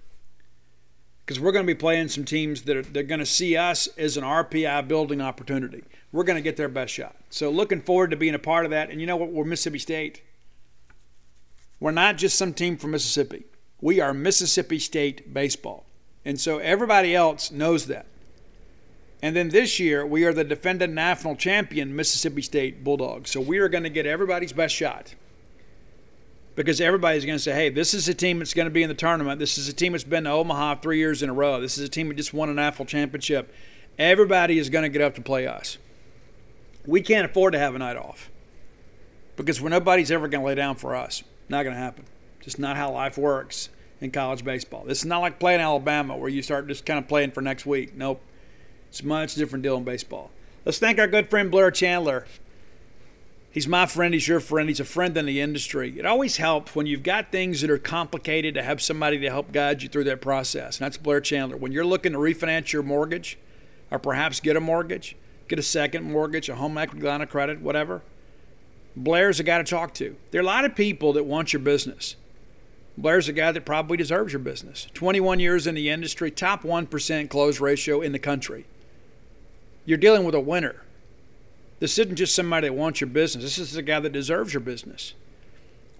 S1: Because we're going to be playing some teams that are they're going to see us as an RPI building opportunity. We're going to get their best shot. So looking forward to being a part of that. And you know what? We're Mississippi State. We're not just some team from Mississippi. We are Mississippi State baseball. And so everybody else knows that. And then this year, we are the defending national champion Mississippi State Bulldogs. So we are going to get everybody's best shot. Because everybody's going to say, hey, this is a team that's going to be in the tournament. This is a team that's been to Omaha three years in a row. This is a team that just won a national championship. Everybody is going to get up to play us. We can't afford to have a night off because when nobody's ever going to lay down for us. Not going to happen. Just not how life works in college baseball. This is not like playing Alabama where you start just kind of playing for next week. Nope. It's a much different deal in baseball. Let's thank our good friend Blair Chandler. He's my friend. He's your friend. He's a friend in the industry. It always helps when you've got things that are complicated to have somebody to help guide you through that process. And that's Blair Chandler. When you're looking to refinance your mortgage or perhaps get a mortgage, get a second mortgage, a home equity line of credit, whatever, Blair's a guy to talk to. There are a lot of people that want your business. Blair's a guy that probably deserves your business. 21 years in the industry, top 1% close ratio in the country you're dealing with a winner. This isn't just somebody that wants your business. This is a guy that deserves your business.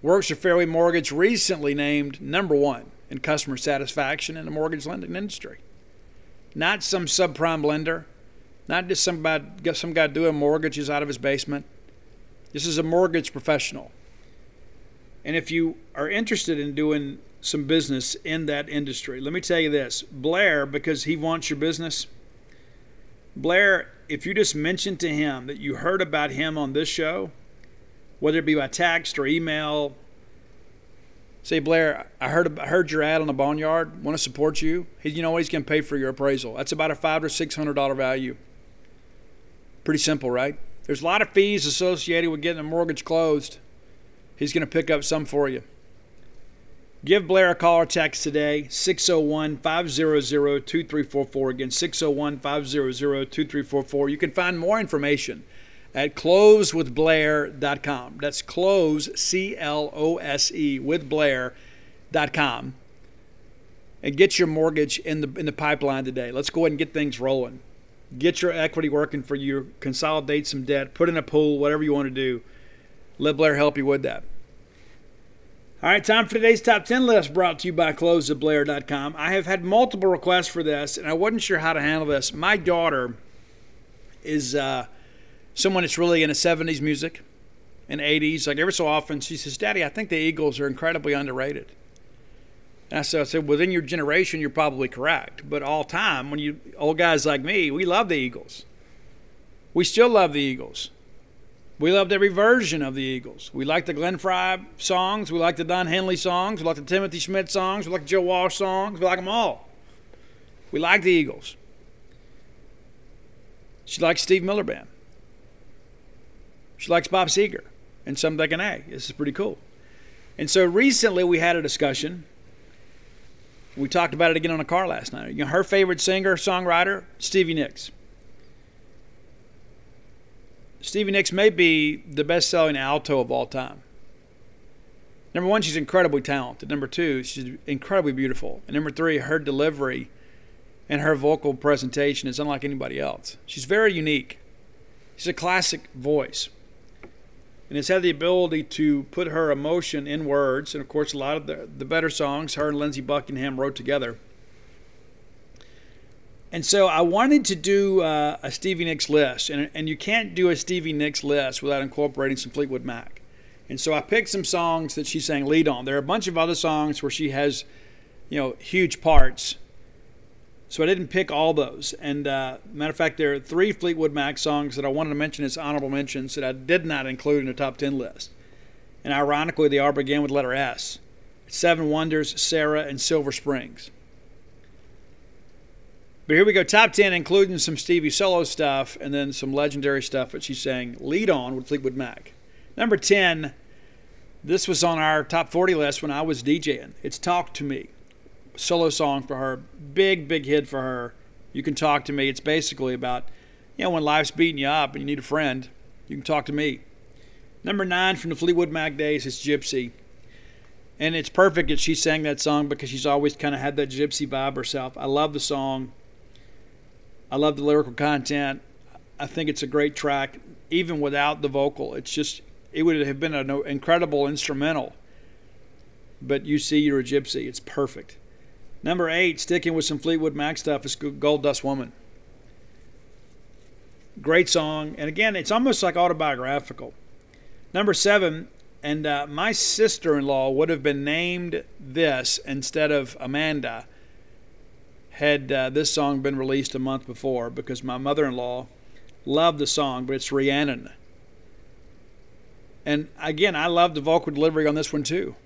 S1: Works for Fairway Mortgage recently named number one in customer satisfaction in the mortgage lending industry. Not some subprime lender, not just somebody, some guy doing mortgages out of his basement. This is a mortgage professional. And if you are interested in doing some business in that industry, let me tell you this Blair, because he wants your business, Blair, if you just mention to him that you heard about him on this show, whether it be by text or email, say, Blair, I heard I heard your ad on the Boneyard. Want to support you? He, you know what? He's going to pay for your appraisal. That's about a five or six hundred dollar value. Pretty simple, right? There's a lot of fees associated with getting a mortgage closed. He's going to pick up some for you. Give Blair a call or text today, 601 500 2344. Again, 601 500 2344. You can find more information at closewithblair.com. That's close, C L O S E, with Blair.com. And get your mortgage in the, in the pipeline today. Let's go ahead and get things rolling. Get your equity working for you, consolidate some debt, put in a pool, whatever you want to do. Let Blair help you with that. All right, time for today's top 10 list brought to you by closeofblair.com. I have had multiple requests for this, and I wasn't sure how to handle this. My daughter is uh, someone that's really into 70s music and 80s. Like every so often, she says, Daddy, I think the Eagles are incredibly underrated. And I said, I said, within your generation, you're probably correct. But all time, when you old guys like me, we love the Eagles. We still love the Eagles. We loved every version of the Eagles. We liked the Glenn Frey songs. We liked the Don Henley songs. We liked the Timothy Schmit songs. We liked the Joe Walsh songs. We liked them all. We liked the Eagles. She likes Steve Miller Band. She likes Bob Seger and some thinking, hey, this is pretty cool. And so recently we had a discussion. We talked about it again on a car last night. You know, her favorite singer, songwriter, Stevie Nicks. Stevie Nicks may be the best selling alto of all time. Number one, she's incredibly talented. Number two, she's incredibly beautiful. And number three, her delivery and her vocal presentation is unlike anybody else. She's very unique. She's a classic voice. And has had the ability to put her emotion in words. And of course, a lot of the, the better songs her and Lindsey Buckingham wrote together and so I wanted to do uh, a Stevie Nicks list, and, and you can't do a Stevie Nicks list without incorporating some Fleetwood Mac. And so I picked some songs that she sang lead on. There are a bunch of other songs where she has, you know, huge parts. So I didn't pick all those. And uh, matter of fact, there are three Fleetwood Mac songs that I wanted to mention as honorable mentions that I did not include in the top 10 list. And ironically, they all begin with letter S. Seven Wonders, Sara, and Silver Springs. But here we go, top 10, including some Stevie solo stuff and then some legendary stuff that she's saying. Lead on with Fleetwood Mac. Number 10, this was on our top 40 list when I was DJing. It's Talk to Me. Solo song for her. Big, big hit for her. You can talk to me. It's basically about, you know, when life's beating you up and you need a friend, you can talk to me. Number nine from the Fleetwood Mac days is Gypsy. And it's perfect that she sang that song because she's always kind of had that gypsy vibe herself. I love the song. I love the lyrical content. I think it's a great track, even without the vocal. It's just, it would have been an incredible instrumental. But you see, you're a gypsy. It's perfect. Number eight, sticking with some Fleetwood Mac stuff, is Gold Dust Woman. Great song. And again, it's almost like autobiographical. Number seven, and uh, my sister in law would have been named this instead of Amanda had uh, this song been released a month before because my mother in law loved the song, but it's Rhiannon. And again, I love the vocal delivery on this one too.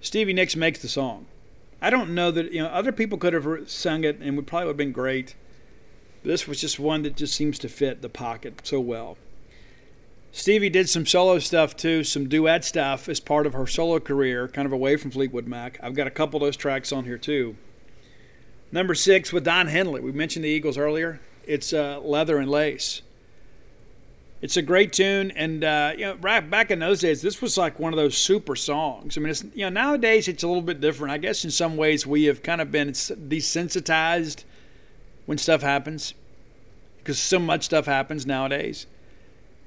S1: Stevie Nicks makes the song. I don't know that you know other people could have sung it and would probably have been great. This was just one that just seems to fit the pocket so well. Stevie did some solo stuff too, some duet stuff as part of her solo career, kind of away from Fleetwood Mac. I've got a couple of those tracks on here too. Number six with Don Henley. We mentioned the Eagles earlier. It's uh, Leather and Lace. It's a great tune, and uh, you know, right back in those days, this was like one of those super songs. I mean, it's you know, nowadays it's a little bit different. I guess in some ways we have kind of been desensitized when stuff happens, because so much stuff happens nowadays.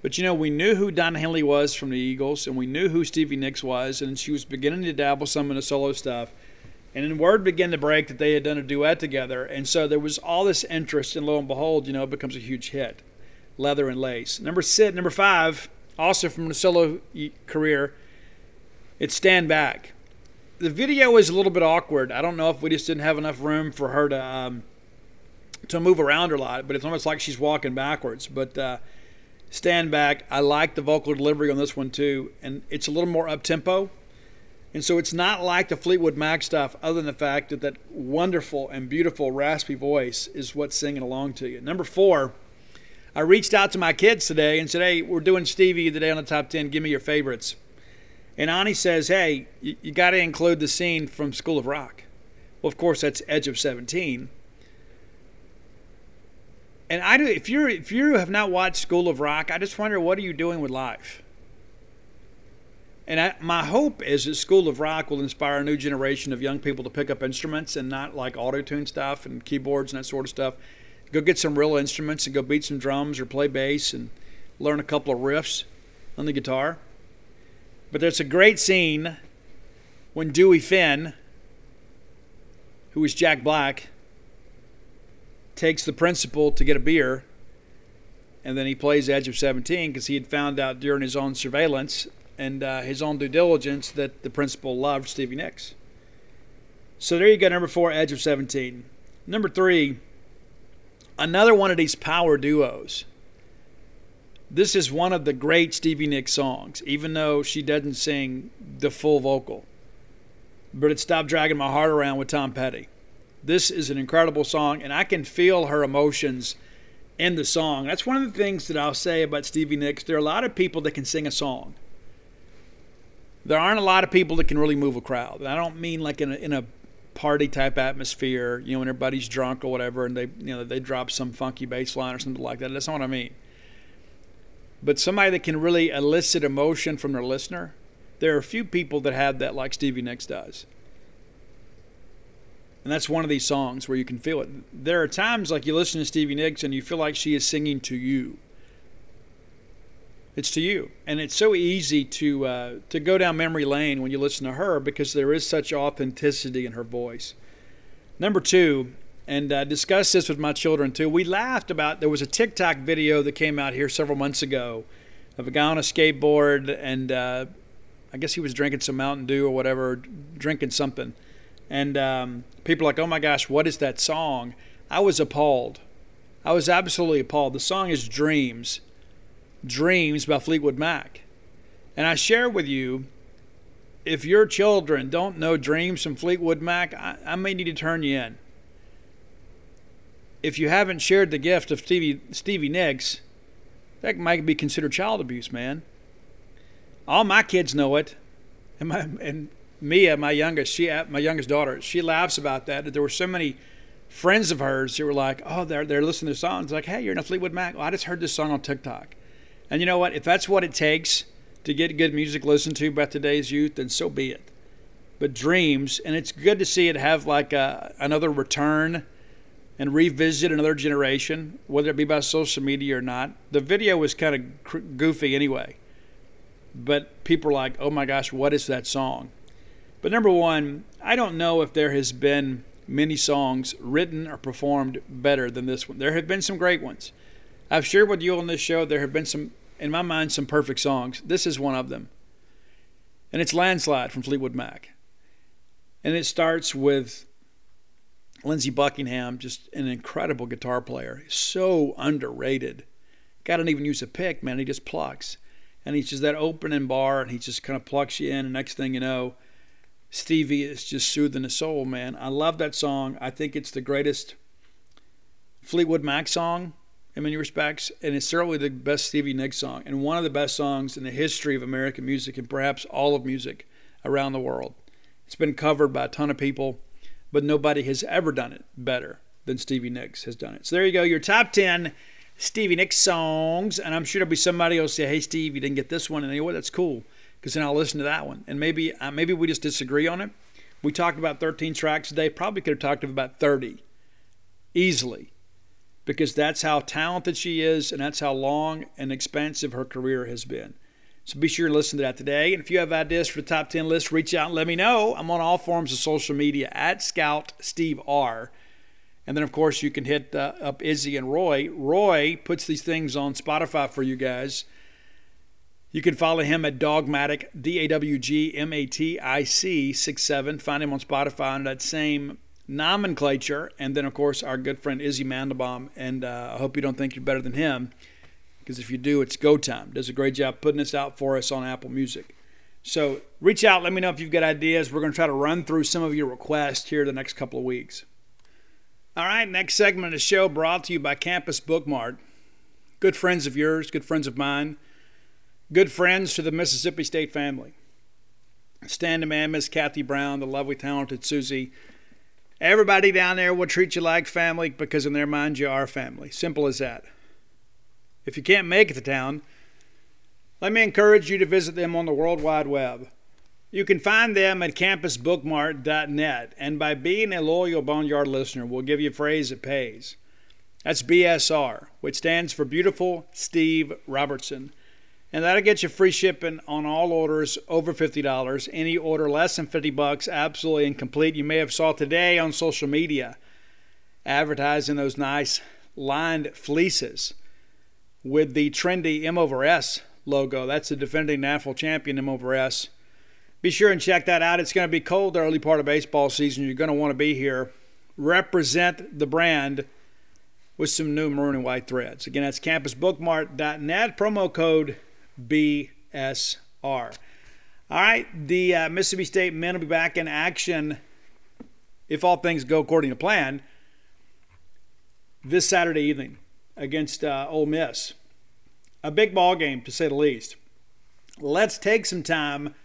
S1: But you know, we knew who Don Henley was from the Eagles, and we knew who Stevie Nicks was, and she was beginning to dabble some in the solo stuff. And then word began to break that they had done a duet together, and so there was all this interest, and lo and behold, you know, it becomes a huge hit leather and lace. Number six, number five, also from the solo career, it's Stand Back. The video is a little bit awkward. I don't know if we just didn't have enough room for her to um, to move around a lot, but it's almost like she's walking backwards. But uh, Stand Back, I like the vocal delivery on this one too, and it's a little more up tempo. And so it's not like the Fleetwood Mac stuff, other than the fact that that wonderful and beautiful raspy voice is what's singing along to you. Number four, I reached out to my kids today and said, hey, we're doing Stevie today on the top 10. Give me your favorites. And Ani says, hey, you, you got to include the scene from School of Rock. Well, of course, that's Edge of 17. And I do, if you're if you have not watched School of Rock, I just wonder what are you doing with life. And I, my hope is that School of Rock will inspire a new generation of young people to pick up instruments and not like auto tune stuff and keyboards and that sort of stuff, go get some real instruments and go beat some drums or play bass and learn a couple of riffs on the guitar. But there's a great scene when Dewey Finn, who is Jack Black, takes the principal to get a beer, and then he plays Edge of 17 because he had found out during his own surveillance and uh, his own due diligence that the principal loved Stevie Nicks. So there you go, number four, Edge of 17. Number three, another one of these power duos. This is one of the great Stevie Nicks songs, even though she doesn't sing the full vocal. But it stopped dragging my heart around with Tom Petty. This is an incredible song, and I can feel her emotions in the song. That's one of the things that I'll say about Stevie Nicks. There are a lot of people that can sing a song. There aren't a lot of people that can really move a crowd. And I don't mean like in a, in a party type atmosphere, you know, when everybody's drunk or whatever, and they, you know, they drop some funky bass line or something like that. That's not what I mean. But somebody that can really elicit emotion from their listener, there are a few people that have that, like Stevie Nicks does. And that's one of these songs where you can feel it. There are times like you listen to Stevie Nicks and you feel like she is singing to you. It's to you, and it's so easy to uh, to go down memory lane when you listen to her because there is such authenticity in her voice. Number two, and I discussed this with my children too. We laughed about there was a TikTok video that came out here several months ago of a guy on a skateboard, and uh, I guess he was drinking some Mountain Dew or whatever, drinking something, And um, people are like, oh my gosh, what is that song? I was appalled. I was absolutely appalled. The song is Dreams. Dreams by Fleetwood Mac. And I share with you if your children don't know Dreams from Fleetwood Mac, I, I may need to turn you in. If you haven't shared the gift of Stevie, Stevie Nicks, that might be considered child abuse, man. All my kids know it. And, my, and Mia, my youngest, she, uh, my youngest daughter, she laughs about that. There were so many friends of hers who were like, "Oh, they're they're listening to songs like, hey, you're in a Fleetwood Mac. Well, I just heard this song on TikTok." And you know what? If that's what it takes to get good music listened to by today's youth, then so be it. But dreams, and it's good to see it have like a, another return and revisit another generation, whether it be by social media or not. The video was kind of goofy anyway, but people are like, "Oh my gosh, what is that song?" But number one, I don't know if there has been many songs written or performed better than this one. There have been some great ones. I've shared with you on this show. There have been some in my mind, some perfect songs. This is one of them. And it's Landslide from Fleetwood Mac. And it starts with Lindsey Buckingham, just an incredible guitar player. So underrated. Guy don't even use a pick, man. He just plucks. And he's just that opening bar, and he just kind of plucks you in. And next thing you know, Stevie is just soothing the soul, man. I love that song. I think it's the greatest Fleetwood Mac song in many respects, and it's certainly the best Stevie Nicks song, and one of the best songs in the history of American music, and perhaps all of music around the world. It's been covered by a ton of people, but nobody has ever done it better than Stevie Nicks has done it. So there you go, your top 10 Stevie Nicks songs, and I'm sure there'll be somebody who'll say, hey, Steve, you didn't get this one, and you know what, that's cool, because then I'll listen to that one. And maybe, uh, maybe we just disagree on it. We talked about 13 tracks today, probably could have talked about 30 easily because that's how talented she is and that's how long and expansive her career has been. So be sure to listen to that today. And if you have ideas for the top 10 list, reach out and let me know. I'm on all forms of social media at Scout Steve R. And then, of course, you can hit uh, up Izzy and Roy. Roy puts these things on Spotify for you guys. You can follow him at Dawgmatic, D A W G M A T I C 6 7. Find him on Spotify under that same nomenclature, and then of course our good friend Izzy Mandelbaum. And uh, I hope you don't think you're better than him, because if you do, it's go time. Does a great job putting this out for us on Apple Music. So reach out, let me know if you've got ideas. We're going to try to run through some of your requests here the next couple of weeks. All right, next segment of the show brought to you by Campus Bookmart. Good friends of yours, good friends of mine, good friends to the Mississippi State family. Stand man, Miss Kathy Brown, the lovely, talented Susie, Everybody down there will treat you like family because in their mind you are family. Simple as that. If you can't make it to town, let me encourage you to visit them on the World Wide Web. You can find them at campusbookmart.net, and by being a loyal Boneyard listener, we'll give you a phrase that pays. That's BSR, which stands for Beautiful Steve Robertson. And that'll get you free shipping on all orders over $50. Any order less than 50 bucks, absolutely incomplete. You may have saw today on social media advertising those nice lined fleeces with the trendy M over S logo. That's the defending national champion M over S. Be sure and check that out. It's going to be cold the early part of baseball season. You're going to want to be here. Represent the brand with some new maroon and white threads. Again, that's campusbookmart.net. Promo code BSR. All right, the uh, Mississippi State men will be back in action if all things go according to plan this Saturday evening against uh, Ole Miss. A big ball game, to say the least. Let's take some time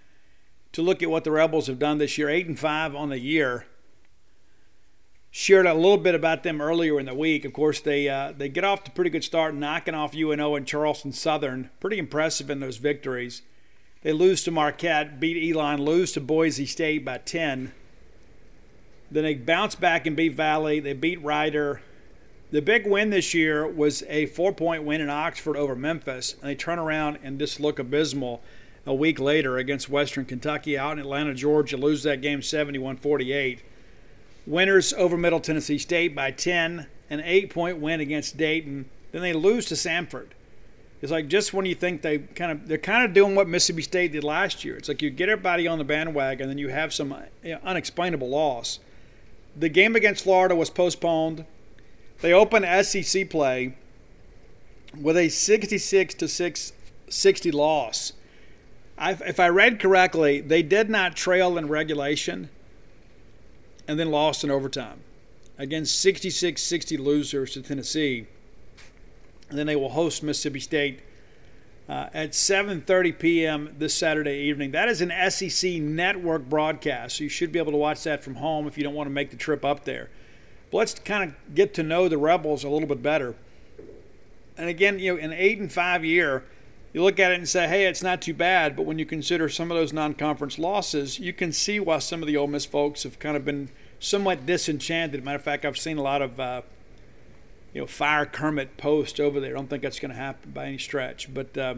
S1: to look at what the Rebels have done this year. Eight and five on the year shared a little bit about them earlier in the week. Of course, they uh, they get off to a pretty good start, knocking off UNO and Charleston Southern. Pretty impressive in those victories. They lose to Marquette, beat Elon, lose to Boise State by 10. Then they bounce back and beat Valley. They beat Rider. The big win this year was a four point win in Oxford over Memphis, and they turn around and just look abysmal a week later against Western Kentucky out in Atlanta, Georgia, lose that game 71 48. Winners over Middle Tennessee State by 10, an eight point win against Dayton. Then they lose to Samford. It's like just when you think they kind of they're kind of doing what Mississippi State did last year. It's like you get everybody on the bandwagon, and then you have some unexplainable loss. The game against Florida was postponed. They opened SEC play with a 66 to 6 60 loss. I, if I read correctly, they did not trail in regulation and then lost in overtime against 66 60 losers to Tennessee. And then they will host Mississippi State uh, at 7:30 p.m. this Saturday evening. That is an SEC network broadcast, so you should be able to watch that from home if you don't want to make the trip up there. But let's kind of get to know the Rebels a little bit better. And again, you know, an eight and five year, you look at it and say, "Hey, it's not too bad." But when you consider some of those non-conference losses, you can see why some of the Ole Miss folks have kind of been somewhat disenchanted. Matter of fact, I've seen a lot of uh, you know, fire Kermit post over there. I don't think that's going to happen by any stretch. But uh,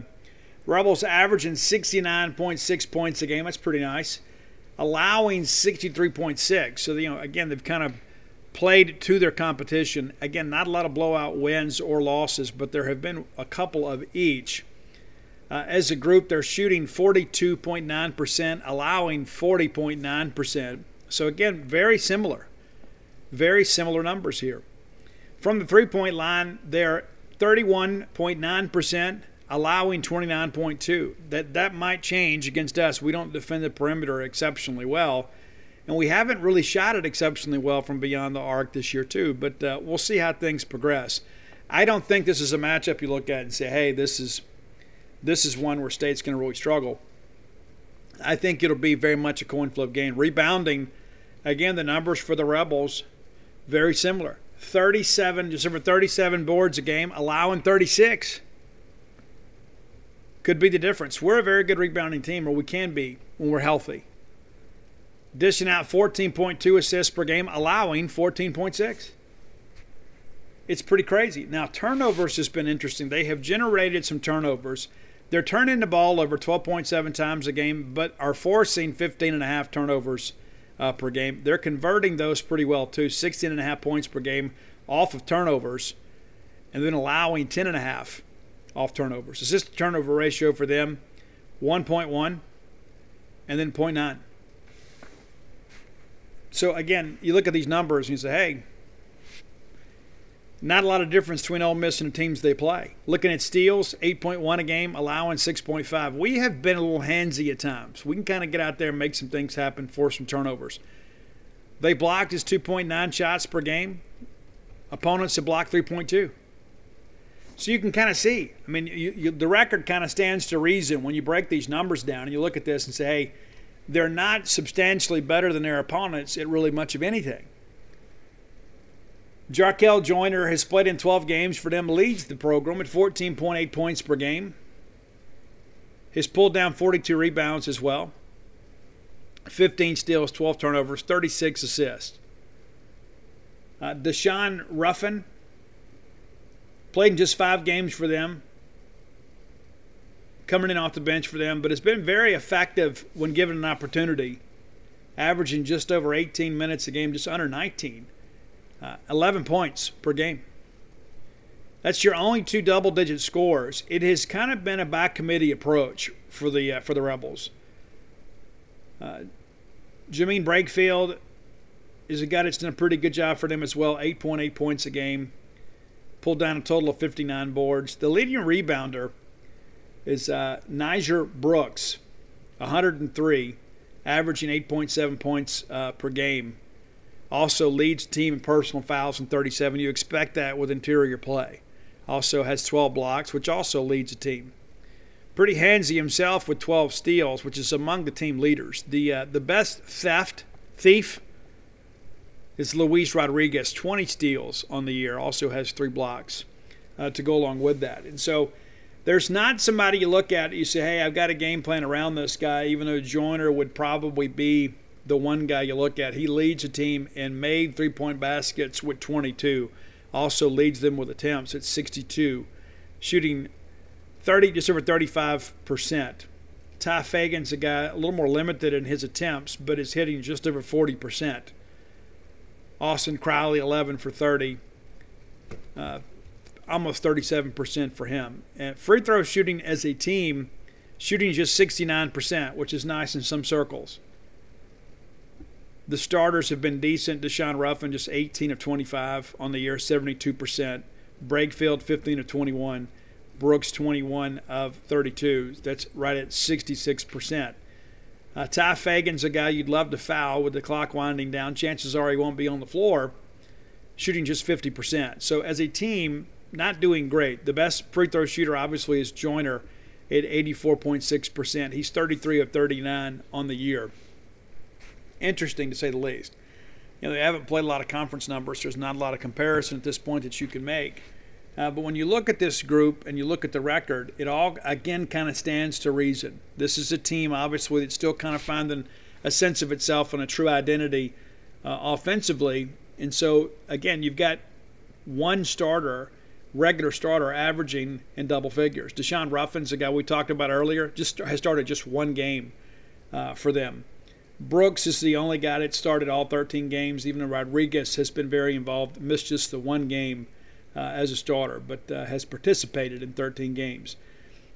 S1: Rebels averaging 69.6 points a game. That's pretty nice. Allowing 63.6. So, you know, again, they've kind of played to their competition. Again, not a lot of blowout wins or losses, but there have been a couple of each. Uh, as a group, they're shooting 42.9%, allowing 40.9%. So, again, very similar. Very similar numbers here. From the three point line, they're 31.9%, allowing 29.2. That that might change against us. We don't defend the perimeter exceptionally well, and we haven't really shot it exceptionally well from beyond the arc this year too. But uh, we'll see how things progress. I don't think this is a matchup you look at and say, "Hey, this is this is one where State's going to really struggle." I think it'll be very much a coin flip game. Rebounding, again, the numbers for the Rebels very similar. 37, just over 37 boards a game, allowing 36. Could be the difference. We're a very good rebounding team, or we can be when we're healthy. Dishing out 14.2 assists per game, allowing 14.6. It's pretty crazy. Now, turnovers has been interesting. They have generated some turnovers. They're turning the ball over 12.7 times a game, but are forcing 15 and a half turnovers uh, per game. They're converting those pretty well too, 16 and a half points per game off of turnovers, and then allowing 10 and a half off turnovers. Assist turnover ratio for them 1.1 and then 0.9. So again, you look at these numbers and you say, hey, not a lot of difference between Ole Miss and the teams they play. Looking at steals, 8.1 a game, allowing 6.5. We have been a little handsy at times. We can kind of get out there and make some things happen, force some turnovers. They blocked his 2.9 shots per game. Opponents have blocked 3.2. So you can kind of see. I mean, you, you, the record kind of stands to reason when you break these numbers down and you look at this and say, hey, they're not substantially better than their opponents at really much of anything. Jarkel Joiner has played in 12 games for them, leads the program at 14.8 points per game. Has pulled down 42 rebounds as well. 15 steals, 12 turnovers, 36 assists. Uh, Daeshun Ruffin played in just five games for them, coming in off the bench for them, but has been very effective when given an opportunity, averaging just over 18 minutes a game, just under 19 uh, 11 points per game. That's your only two double-digit scores. It has kind of been a by committee approach for the uh, for the Rebels. Uh, Jaemyn Brakefield is a guy that's done a pretty good job for them as well. 8.8 points a game, pulled down a total of 59 boards. The leading rebounder is uh, Nysier Brooks, 103, averaging 8.7 points uh, per game also leads team in personal fouls in 37. You expect that with interior play. Also has 12 blocks, which also leads the team. Pretty handsy himself with 12 steals, which is among the team leaders. The uh, the best theft thief is Luis Rodriguez, 20 steals on the year. Also has three blocks uh, to go along with that. And so there's not somebody you look at you say, hey, I've got a game plan around this guy, even though Joiner would probably be the one guy you look at. He leads the team in made three point baskets with 22. Also leads them with attempts at 62, shooting 30 just over 35 percent. Tye Fagan's a guy a little more limited in his attempts, but is hitting just over 40 percent. Austin Crowley 11 for 30. Uh, almost 37% for him. And free throw shooting as a team, shooting just 69%, which is nice in some circles. The starters have been decent. Daeshun Ruffin just 18 of 25 on the year, 72%. Brakefield 15 of 21. Brooks 21 of 32. That's right at 66%. Uh, Tye Fagan's a guy you'd love to foul with the clock winding down. Chances are he won't be on the floor, shooting just 50%. So as a team, not doing great. The best free throw shooter, obviously, is Joiner at 84.6%. He's 33 of 39 on the year. Interesting to say the least. You know, they haven't played a lot of conference numbers. There's not a lot of comparison at this point that you can make. Uh, but when you look at this group and you look at the record, it all again kind of stands to reason. This is a team, obviously, that's still kind of finding a sense of itself and a true identity uh, offensively. And so, again, you've got one starter, regular starter, averaging in double figures. Daeshun Ruffin's a guy we talked about earlier, just has started just one game uh, for them. Brooks is the only guy that started all 13 games. Even Rodriguez has been very involved, missed just the one game uh, as a starter, but uh, has participated in 13 games.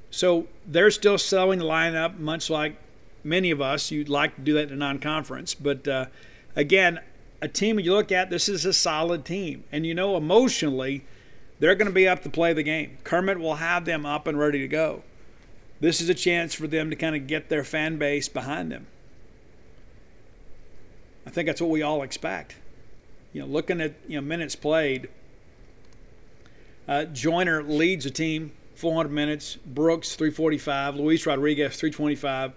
S1: So they're still selling the lineup, much like many of us. You'd like to do that in a non conference. But uh, again, a team you look at, this is a solid team. And you know, emotionally, they're going to be up to play the game. Kermit will have them up and ready to go. This is a chance for them to kind of get their fan base behind them. I think that's what we all expect. You know, looking at you know minutes played, uh, Joiner leads the team, 400 minutes. Brooks 345, Luis Rodriguez 325,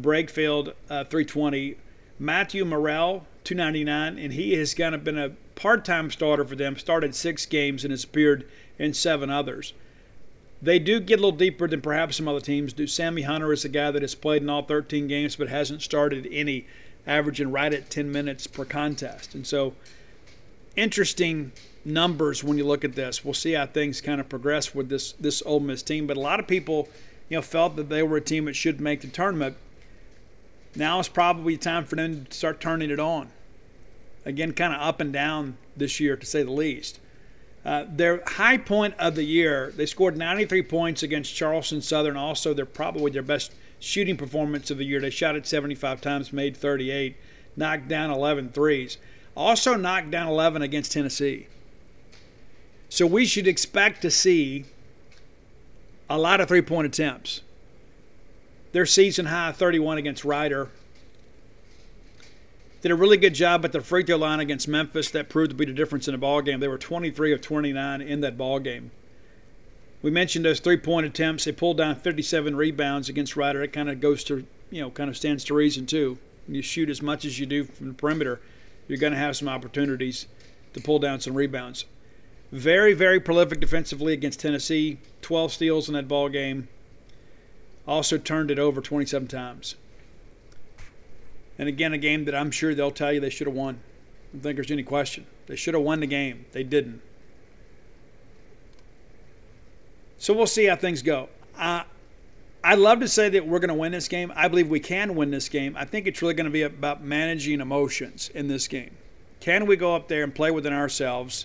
S1: Brakefield uh, 320, Matthew Murrell 299, and he has kind of been a part-time starter for them. Started six games and has appeared in seven others. They do get a little deeper than perhaps some other teams do. Sammy Hunter is a guy that has played in all 13 games but hasn't started any averaging right at 10 minutes per contest. And so, interesting numbers when you look at this. We'll see how things kind of progress with this this Ole Miss team. But a lot of people, you know, felt that they were a team that should make the tournament. Now it's probably time for them to start turning it on. Again, kind of up and down this year, to say the least. Uh, their high point of the year, they scored 93 points against Charleston Southern. Also, they're probably their best shooting performance of the year. They shot it 75 times, made 38, knocked down 11 threes. Also knocked down 11 against Tennessee. So we should expect to see a lot of three point attempts. Their season high 31 against Rider. Did a really good job at the free throw line against Memphis. That proved to be the difference in the ball game. They were 23 of 29 in that ball game. We mentioned those three point attempts. They pulled down 57 rebounds against Rider. It kind of goes to, you know, kind of stands to reason, too. When you shoot as much as you do from the perimeter, you're going to have some opportunities to pull down some rebounds. Very, very prolific defensively against Tennessee. 12 steals in that ball game. Also turned it over 27 times. And again, a game that I'm sure they'll tell you they should have won. I don't think there's any question. They should have won the game. They didn't. So we'll see how things go. Uh, I'd love to say that we're going to win this game. I believe we can win this game. I think it's really going to be about managing emotions in this game. Can we go up there and play within ourselves,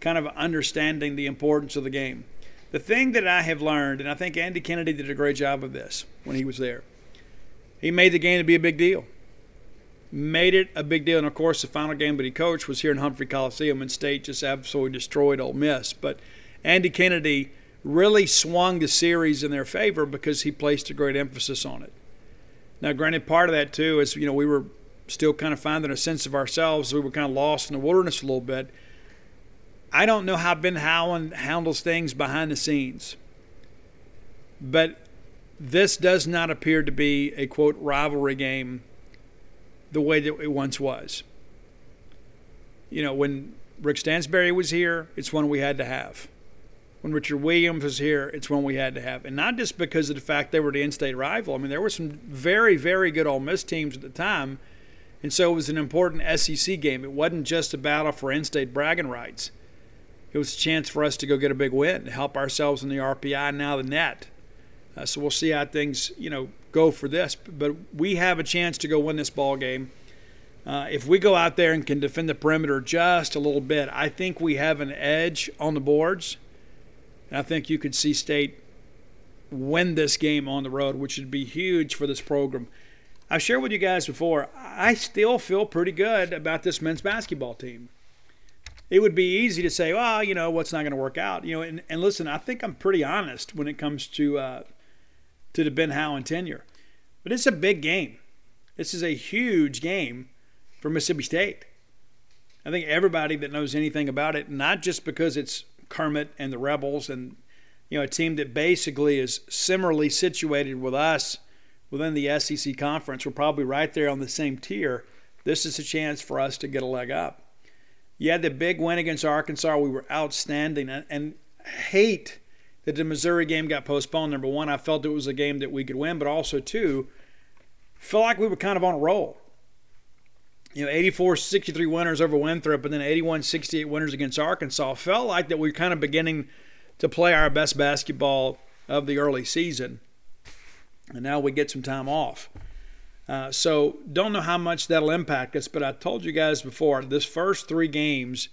S1: kind of understanding the importance of the game? The thing that I have learned, and I think Andy Kennedy did a great job of this when he was there, he made the game to be a big deal. Made it a big deal. And of course, the final game that he coached was here in Humphrey Coliseum, and State just absolutely destroyed Ole Miss. But Andy Kennedy really swung the series in their favor because he placed a great emphasis on it. Now, granted, part of that too is you know we were still kind of finding a sense of ourselves. We were kind of lost in the wilderness a little bit. I don't know how Ben Howland handles things behind the scenes, but this does not appear to be a quote rivalry game the way that it once was. You know, when Rick Stansbury was here, it's one we had to have when Richard Williams was here, it's one we had to have. And not just because of the fact they were the in state rival. I mean, there were some very, very good Ole Miss teams at the time. And so it was an important SEC game. It wasn't just a battle for in state bragging rights, it was a chance for us to go get a big win help ourselves in the RPI and now the net. Uh, so we'll see how things, you know, go for this. But we have a chance to go win this ball game. Uh, if we go out there and can defend the perimeter just a little bit, I think we have an edge on the boards And I think you could see State win this game on the road, which would be huge for this program. I've shared with you guys before, I still feel pretty good about this men's basketball team. It would be easy to say, well, you know, what's not going to work out? You know, and, and listen, I think I'm pretty honest when it comes to uh, to the Ben Howland tenure. But it's a big game. This is a huge game for Mississippi State. I think everybody that knows anything about it, not just because it's Kermit and the Rebels and you know a team that basically is similarly situated with us within the SEC conference, we're probably right there on the same tier. This is a chance for us to get a leg up. You had the big win against Arkansas. We were outstanding and, and hate that the Missouri game got postponed. Number one, I felt it was a game that we could win, but also two, felt like we were kind of on a roll. You know, 84 63 winners over Winthrop, and then 81 68 winners against Arkansas. Felt like that we are kind of beginning to play our best basketball of the early season. And now we get some time off. Uh, so don't know how much that'll impact us, but I told you guys before this first three games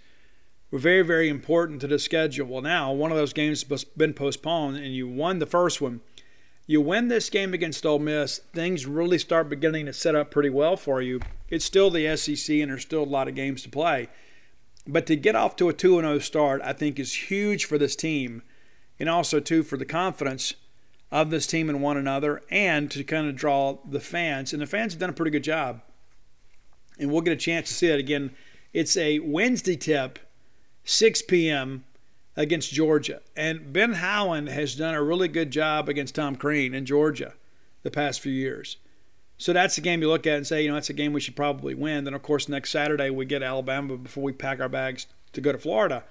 S1: were very, very important to the schedule. Well, now one of those games has been postponed, and you won the first one. You win this game against Ole Miss, things really start beginning to set up pretty well for you. It's still the SEC, and there's still a lot of games to play. But to get off to a 2 0 start, I think is huge for this team, and also, too, for the confidence of this team and one another, and to kind of draw the fans. And the fans have done a pretty good job. And we'll get a chance to see that again. It's a Wednesday tip, 6 p.m. against Georgia. And Ben Howland has done a really good job against Tom Crean in Georgia the past few years. So that's the game you look at and say, you know, that's a game we should probably win. Then, of course, next Saturday we get Alabama before we pack our bags to go to Florida.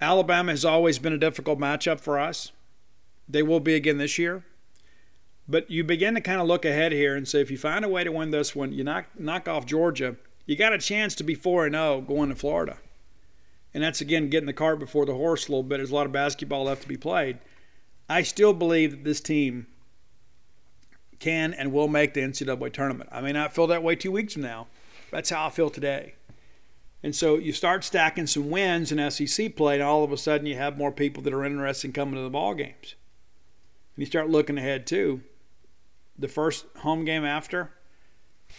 S1: Alabama has always been a difficult matchup for us. They will be again this year. But you begin to kind of look ahead here and say if you find a way to win this one, you knock knock off Georgia, you got a chance to be 4 and 0 going to Florida. And that's again getting the cart before the horse a little bit. There's a lot of basketball left to be played. I still believe that this team can and will make the NCAA tournament. I may not feel that way two weeks from now. That's how I feel today. And so you start stacking some wins in SEC play, and all of a sudden you have more people that are interested in coming to the ball games And you start looking ahead too, the first home game after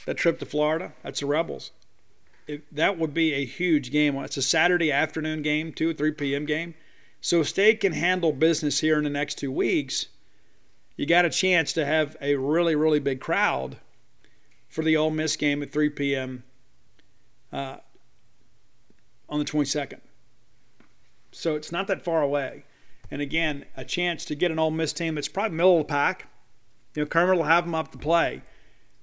S1: that trip to Florida, that's the Rebels. It, that would be a huge game. It's a Saturday afternoon game, 2 or 3 p.m. game. So if State can handle business here in the next two weeks. You got a chance to have a really, really big crowd for the Ole Miss game at 3 p.m. Uh, on the 22nd. So it's not that far away. And again, a chance to get an Ole Miss team that's probably middle of the pack. You know, Kermit will have them up to play,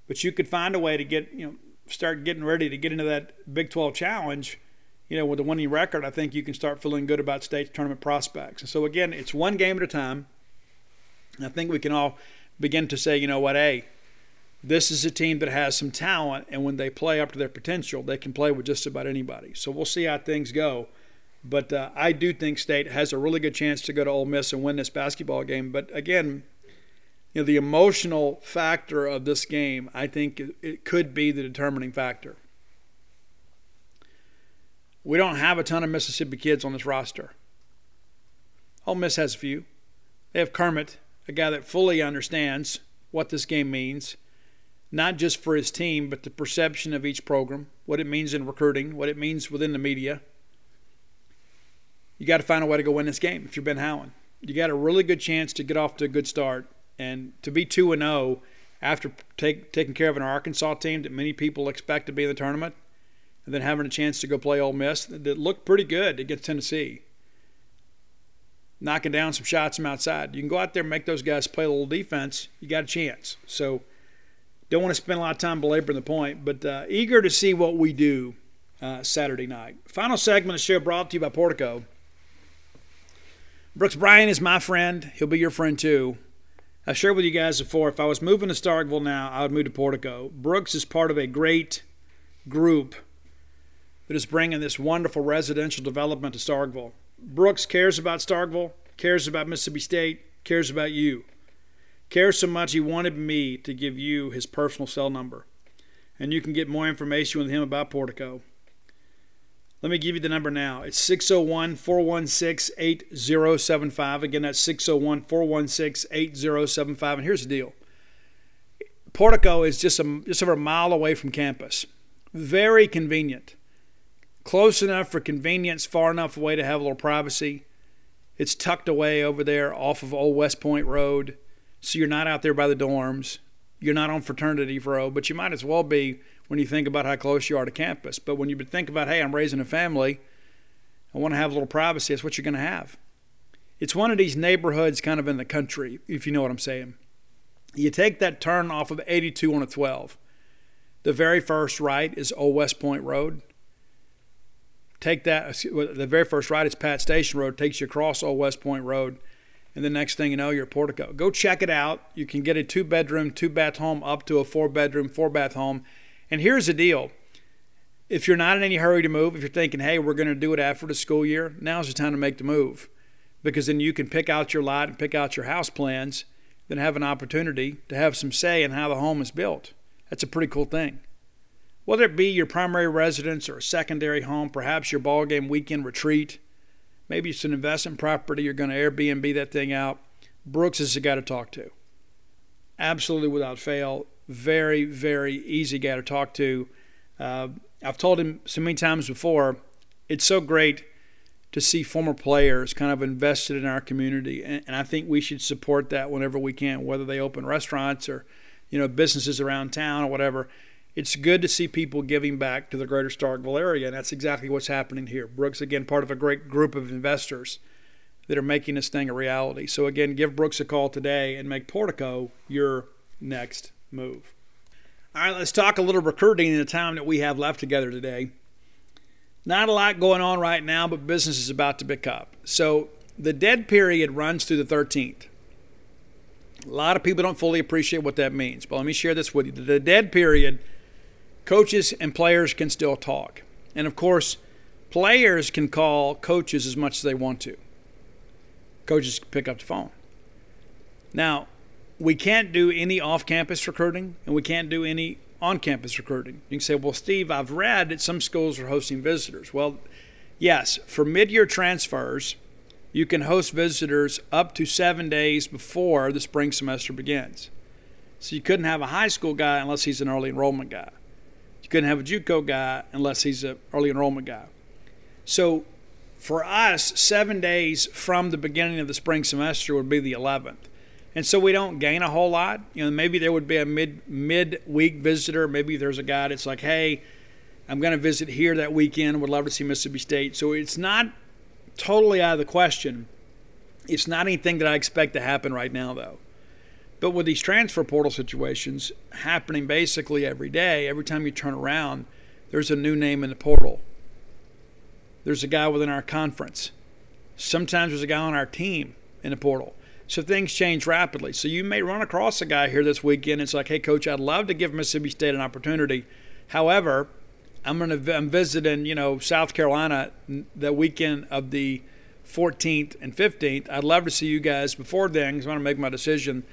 S1: but you could find a way to get you know start getting ready to get into that Big 12 challenge. You know, with a winning record, I think you can start feeling good about state tournament prospects. And so again, it's one game at a time. I think we can all begin to say, you know what, hey, this is a team that has some talent, and when they play up to their potential, they can play with just about anybody. So we'll see how things go. But uh, I do think State has a really good chance to go to Ole Miss and win this basketball game. But again, you know, the emotional factor of this game, I think it could be the determining factor. We don't have a ton of Mississippi kids on this roster. Ole Miss has a few. They have Kermit, a guy that fully understands what this game means, not just for his team, but the perception of each program, what it means in recruiting, what it means within the media you got to find a way to go win this game if you're Ben Howland. You got a really good chance to get off to a good start and to be 2 and 0 after take, taking care of an Arkansas team that many people expect to be in the tournament and then having a chance to go play Ole Miss that looked pretty good against Tennessee. Knocking down some shots from outside. You can go out there and make those guys play a little defense. You got a chance. So don't want to spend a lot of time belaboring the point, but uh, eager to see what we do uh, Saturday night. Final segment of the show brought to you by Portico. Brooks Bryan is my friend. He'll be your friend too. I've shared with you guys before, if I was moving to Starkville now, I would move to Portico. Brooks is part of a great group that is bringing this wonderful residential development to Starkville. Brooks cares about Starkville, cares about Mississippi State, cares about you. Cares so much he wanted me to give you his personal cell number. And you can get more information with him about Portico. Let me give you the number now. It's 601 416 8075. Again, that's 601 416 8075. And here's the deal Portico is just, a, just over a mile away from campus. Very convenient. Close enough for convenience, far enough away to have a little privacy. It's tucked away over there off of Old West Point Road, so you're not out there by the dorms. You're not on Fraternity Row, but you might as well be when you think about how close you are to campus. But when you think about, hey, I'm raising a family, I want to have a little privacy, that's what you're going to have. It's one of these neighborhoods kind of in the country, if you know what I'm saying. You take that turn off of 82 on a 12. The very first right is Old West Point Road. Take that, uh, the very first right is Pat Station Road, takes you across Old West Point Road and the next thing you know, you're Portico. Go check it out. You can get a two bedroom, two bath home up to a four bedroom, four bath home. And here's the deal if you're not in any hurry to move, if you're thinking, hey, we're going to do it after the school year, now's the time to make the move. Because then you can pick out your lot and pick out your house plans, then have an opportunity to have some say in how the home is built. That's a pretty cool thing. Whether it be your primary residence or a secondary home, perhaps your ball game weekend retreat, Maybe it's an investment property. You're going to Airbnb that thing out. Brooks is the guy to talk to. Absolutely without fail. Very, very easy guy to talk to. Uh, I've told him so many times before, it's so great to see former players kind of invested in our community. And, and I think we should support that whenever we can, whether they open restaurants or, you know, businesses around town or whatever it's good to see people giving back to the greater Starkville area, and that's exactly what's happening here. Brooks, again, part of a great group of investors that are making this thing a reality. So, again, give Brooks a call today and make Portico your next move. All right, let's talk a little recruiting in the time that we have left together today. Not a lot going on right now, but business is about to pick up. So, the dead period runs through the 13th. A lot of people don't fully appreciate what that means, but let me share this with you. The dead period coaches and players can still talk. And of course, players can call coaches as much as they want to. Coaches pick up the phone. Now, we can't do any off campus recruiting and we can't do any on campus recruiting. You can say, well, Steve, I've read that some schools are hosting visitors. Well, yes, for mid year transfers, you can host visitors up to seven days before the spring semester begins. So you couldn't have a high school guy unless he's an early enrollment guy. You couldn't have a JUCO guy unless he's an early enrollment guy. So for us, seven days from the beginning of the spring semester would be the 11th. And so we don't gain a whole lot. You know, maybe there would be a mid mid week visitor. Maybe there's a guy that's like, hey, I'm going to visit here that weekend. Would love to see Mississippi State. So it's not totally out of the question. It's not anything that I expect to happen right now, though. But with these transfer portal situations happening basically every day, every time you turn around, there's a new name in the portal. There's a guy within our conference. Sometimes there's a guy on our team in the portal. So things change rapidly. So you may run across a guy here this weekend. It's like, hey, coach, I'd love to give Mississippi State an opportunity. However, I'm going to I'm visiting, you know, South Carolina the weekend of the 14th and 15th. I'd love to see you guys before then because I want to make my decision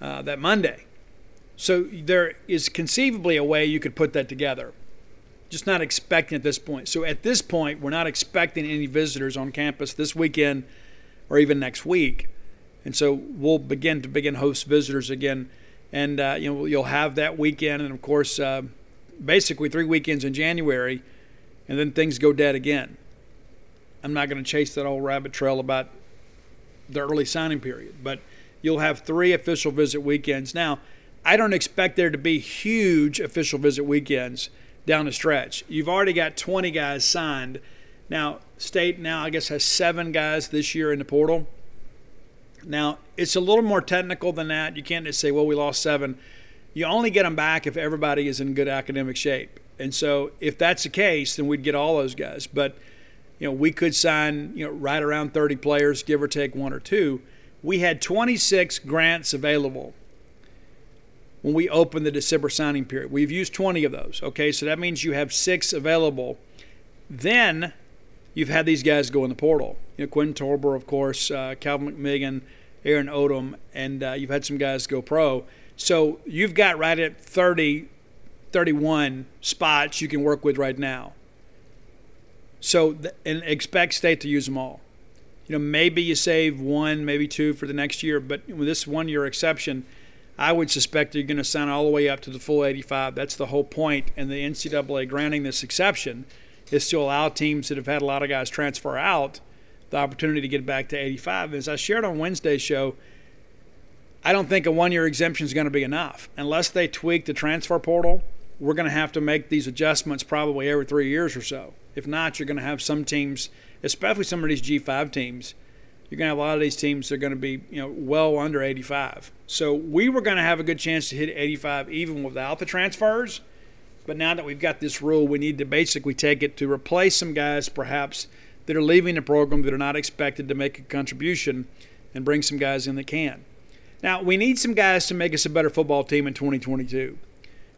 S1: uh, that Monday. So there is conceivably a way you could put that together. Just not expecting at this point. So at this point, we're not expecting any visitors on campus this weekend or even next week. And so we'll begin to begin host visitors again. And uh, you know you'll have that weekend, and of course, uh, basically three weekends in January, and then things go dead again. I'm not going to chase that old rabbit trail about the early signing period, but you'll have three official visit weekends. Now, I don't expect there to be huge official visit weekends down the stretch. You've already got 20 guys signed. Now, state now, I guess, has seven guys this year in the portal. Now, it's a little more technical than that. You can't just say, well, we lost seven. You only get them back if everybody is in good academic shape. And so, if that's the case, then we'd get all those guys. But, you know, we could sign, you know, right around 30 players, give or take one or two we had 26 grants available when we opened the December signing period. We've used 20 of those. Okay, so that means you have six available. Then you've had these guys go in the portal. You know, Quinn Torbert, of course, uh, Calvin McMigan, Aaron Odom, and uh, you've had some guys go pro. So you've got right at 30, 31 spots you can work with right now. So and expect state to use them all. You know, maybe you save one, maybe two for the next year, but with this one year exception, I would suspect you're going to sign all the way up to the full 85. That's the whole point, and the NCAA granting this exception is to allow teams that have had a lot of guys transfer out the opportunity to get back to 85. As I shared on Wednesday's show, I don't think a one year exemption is going to be enough. Unless they tweak the transfer portal, we're going to have to make these adjustments probably every three years or so. If not, you're going to have some teams, especially some of these G5 teams, you're going to have a lot of these teams that are going to be you know well under 85. So we were going to have a good chance to hit 85 even without the transfers. But now that we've got this rule, we need to basically take it to replace some guys perhaps that are leaving the program that are not expected to make a contribution and bring some guys in that can. Now, we need some guys to make us a better football team in 2022.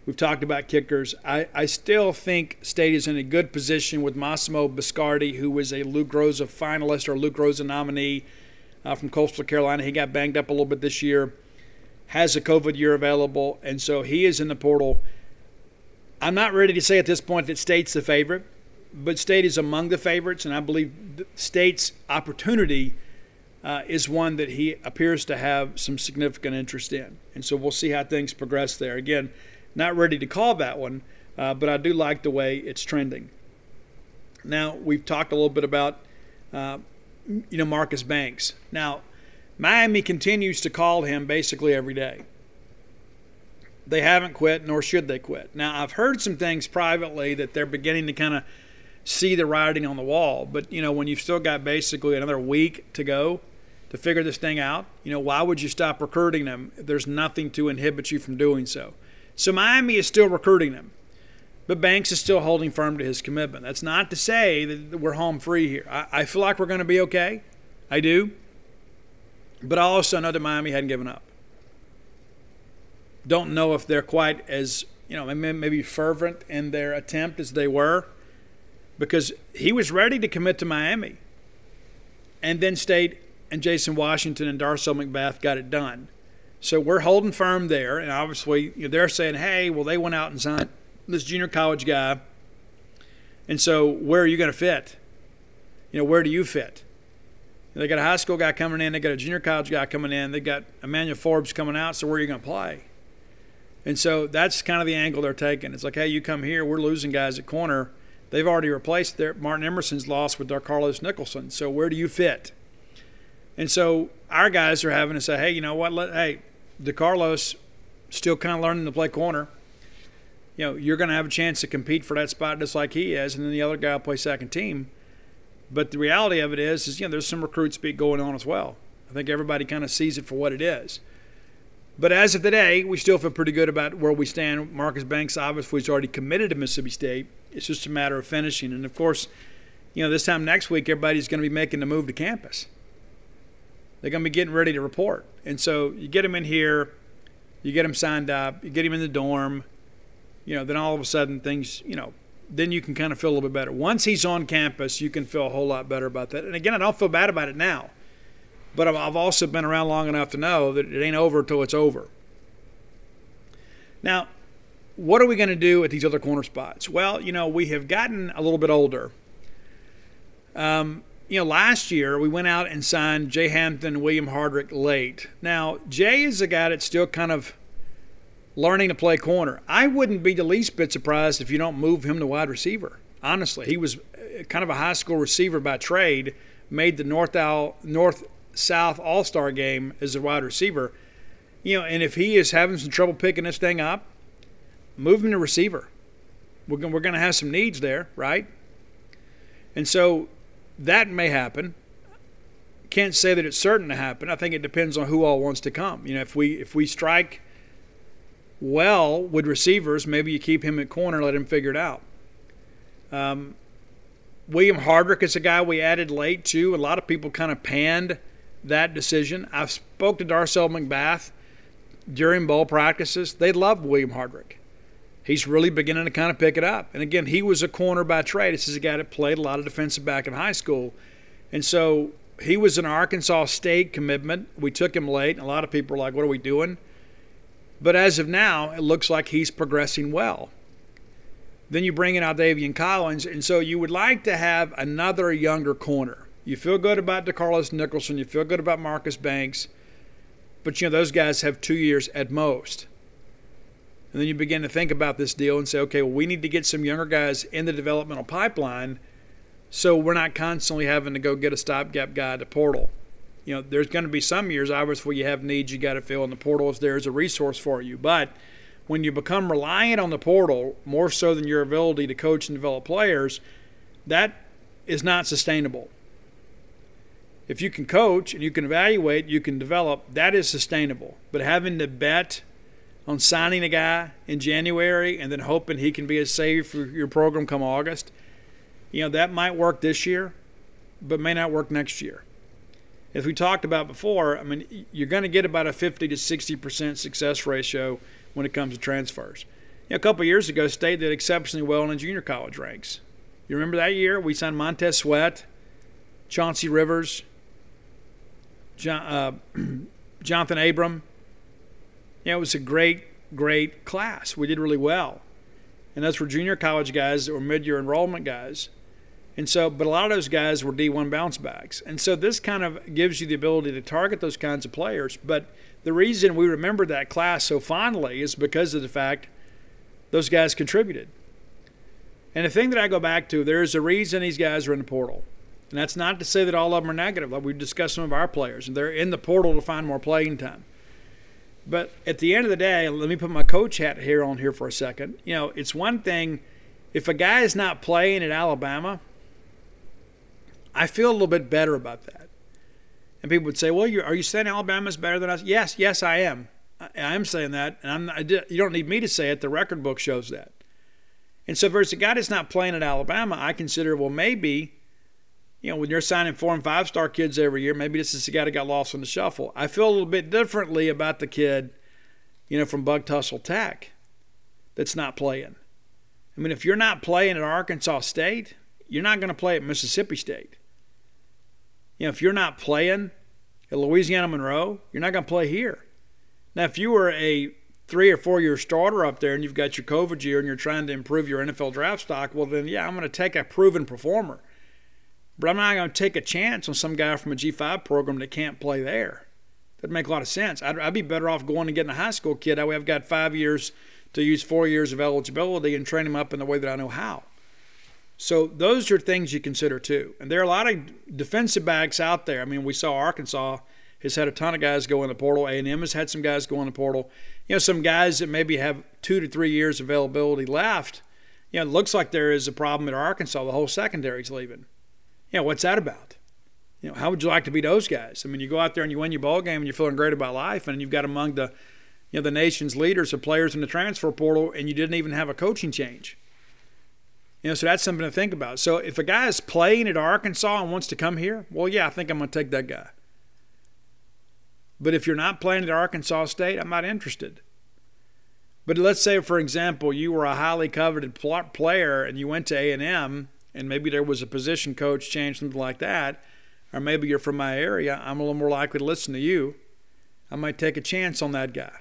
S1: We've talked about kickers. I, I still think State is in a good position with Massimo Biscardi, who was a Lou Groza finalist or Lou Groza nominee uh, from Coastal Carolina. He got banged up a little bit this year, has a COVID year available, and so he is in the portal. I'm not ready to say at this point that State's the favorite, but State is among the favorites, and I believe State's opportunity uh, is one that he appears to have some significant interest in. And so we'll see how things progress there. Again, not ready to call that one, uh, but I do like the way it's trending. Now, we've talked a little bit about, uh, you know, Marcus Banks. Now, Miami continues to call him basically every day they haven't quit, nor should they quit. Now, I've heard some things privately that they're beginning to kind of see the writing on the wall. But, you know, when you've still got basically another week to go to figure this thing out, you know, why would you stop recruiting them? There's nothing to inhibit you from doing so. So Miami is still recruiting them. But Banks is still holding firm to his commitment. That's not to say that we're home free here. I, I feel like we're going to be okay. I do. But I also know that Miami hadn't given up don't know if they're quite as you know maybe fervent in their attempt as they were because he was ready to commit to Miami and then State and Jason Washington and Darcel McBath got it done. So we're holding firm there, and obviously you know, they're saying, "Hey, well, they went out and signed this junior college guy, and so where are you going to fit? You know, where do you fit? They got a high school guy coming in, they got a junior college guy coming in, they got Emmanuel Forbes coming out. So where are you going to play? And so that's kind of the angle they're taking. It's like, hey, you come here, we're losing guys at corner. They've already replaced their Martin Emerson's loss with Carlos Nicholson. So where do you fit? And so our guys are having to say, hey, you know what? Let, hey, DeCarlos still kind of learning to play corner. You know, you're going to have a chance to compete for that spot just like he is, and then the other guy will play second team. But the reality of it is, is you know, there's some recruit speak going on as well. I think everybody kind of sees it for what it is. But as of today, we still feel pretty good about where we stand. Marcus Banks obviously is already committed to Mississippi State. It's just a matter of finishing. And of course, you know, this time next week, everybody's going to be making the move to campus. They're going to be getting ready to report. And so you get them in here, you get them signed up, you get them in the dorm, you know, then all of a sudden things, you know, then you can kind of feel a little bit better. Once he's on campus, you can feel a whole lot better about that. And again, I don't feel bad about it now. But I've also been around long enough to know that it ain't over until it's over. Now, what are we going to do at these other corner spots? Well, you know, we have gotten a little bit older. Um, you know, last year we went out and signed Jay Hampton, and William Hardrick late. Now, Jay is a guy that's still kind of learning to play corner. I wouldn't be the least bit surprised if you don't move him to wide receiver. Honestly, he was uh, kind of a high school receiver by trade, made the North North South All Star game as a wide receiver. You know, and if he is having some trouble picking this thing up, move him to receiver. We're going, we're going to have some needs there, right? And so that may happen. Can't say that it's certain to happen. I think it depends on who all wants to come. You know, if we if we strike well with receivers, maybe you keep him at corner, let him figure it out. Um, William Hardrick is a guy we added late too. A lot of people kind of panned that decision. I've spoke to Darcel McBath during bowl practices. They love William Hardrick. He's really beginning to kind of pick it up. And again, he was a corner by trade. This is a guy that played a lot of defensive back in high school. And so he was an Arkansas State commitment. We took him late, and a lot of people were like, what are we doing? But as of now, it looks like he's progressing well. Then you bring in Aldavian Collins, and so you would like to have another younger corner. You feel good about DeCarlos Nicholson, you feel good about Marcus Banks, but you know those guys have two years at most. And then you begin to think about this deal and say, okay, well, we need to get some younger guys in the developmental pipeline so we're not constantly having to go get a stopgap guy the portal. You know, there's going to be some years, obviously, where you have needs you got to fill in the portal if there's a resource for you. But when you become reliant on the portal more so than your ability to coach and develop players, that is not sustainable. If you can coach and you can evaluate, you can develop, that is sustainable. But having to bet on signing a guy in January and then hoping he can be a savior for your program come August, you know, that might work this year, but may not work next year. As we talked about before, I mean, you're going to get about a 50 to 60% success ratio when it comes to transfers. You know, a couple years ago, State did exceptionally well in the junior college ranks. You remember that year? We signed Montez Sweat, Chauncey Rivers, John, uh, Jonathan Abram. Know, it was a great, great class. We did really well. And those were junior college guys or mid year enrollment guys. And so, but a lot of those guys were D1 bounce backs. And so this kind of gives you the ability to target those kinds of players. But the reason we remember that class so fondly is because of the fact those guys contributed. And the thing that I go back to, there's a reason these guys are in the portal. And that's not to say that all of them are negative. Like we discussed some of our players, and they're in the portal to find more playing time. But at the end of the day, let me put my coach hat here on here for a second. You know, it's one thing if a guy is not playing at Alabama – I feel a little bit better about that. And people would say, "Well, are you saying Alabama's better than us?" Yes, yes, I am. I, am saying that, and I'm not, you don't need me to say it. The record book shows that. And so, there's a guy that's not playing at Alabama, I consider, well, maybe, you know, when you're signing four and five star kids every year, maybe this is the guy that got lost in the shuffle. I feel a little bit differently about the kid, you know, from Bug Tussle Tech that's not playing. I mean, if you're not playing at Arkansas State, you're not going to play at Mississippi State. You know, if you're not playing at Louisiana Monroe, you're not going to play here. Now, if you were a three or four year starter up there and you've got your COVID year and you're trying to improve your NFL draft stock, well, then, yeah, I'm going to take a proven performer. But I'm not going to take a chance on some guy from a G5 program that can't play there. That'd make a lot of sense. I'd, I'd be better off going and getting a high school kid. That way I've got five years to use four years of eligibility and train him up in the way that I know how. So those are things you consider too. And there are a lot of defensive backs out there. I mean, we saw Arkansas has had a ton of guys go in the portal. A&M has had some guys go in the portal. You know, some guys that maybe have two to three years of availability left. You know, it looks like there is a problem at Arkansas. The whole secondary's leaving. Know, what's that about? You know, how would you like to be those guys? I mean, you go out there and you win your ball game and you're feeling great about life, and you've got among the, you know, the nation's leaders of players in the transfer portal, and you didn't even have a coaching change. You know, so that's something to think about. So if a guy is playing at Arkansas and wants to come here, well, yeah, I think I'm going to take that guy. But if you're not playing at Arkansas State, I'm not interested. But let's say, for example, you were a highly coveted player and you went to A&M, and maybe there was a position coach change, something like that, or maybe you're from my area. I'm a little more likely to listen to you. I might take a chance on that guy.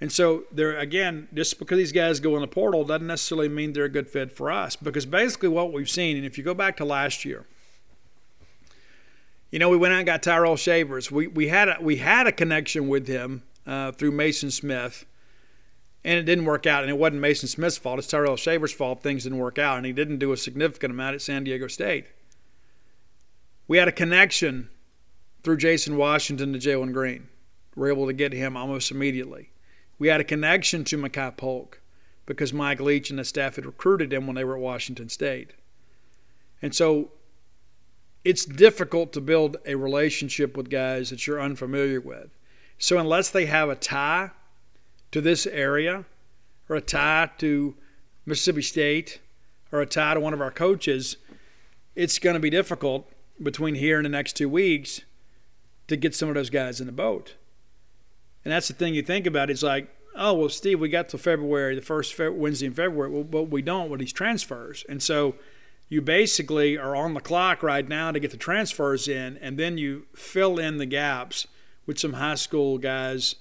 S1: And so there again, just because these guys go in the portal doesn't necessarily mean they're a good fit for us. Because basically what we've seen, and if you go back to last year, you know, we went out and got Tyrell Shavers. We we had a, we had a connection with him uh, through Mason Smith, and it didn't work out. And it wasn't Mason Smith's fault; it's Tyrell Shavers' fault. Things didn't work out, and he didn't do a significant amount at San Diego State. We had a connection through Jason Washington to Jalen Green. We were able to get him almost immediately. We had a connection to Makai Polk because Mike Leach and the staff had recruited him when they were at Washington State. And so it's difficult to build a relationship with guys that you're unfamiliar with. So unless they have a tie to this area or a tie to Mississippi State or a tie to one of our coaches, it's going to be difficult between here and the next two weeks to get some of those guys in the boat. And that's the thing you think about. It's like, oh, well, Steve, we got to February, the first Wednesday in February, well, but we don't with these transfers. And so you basically are on the clock right now to get the transfers in, and then you fill in the gaps with some high school guys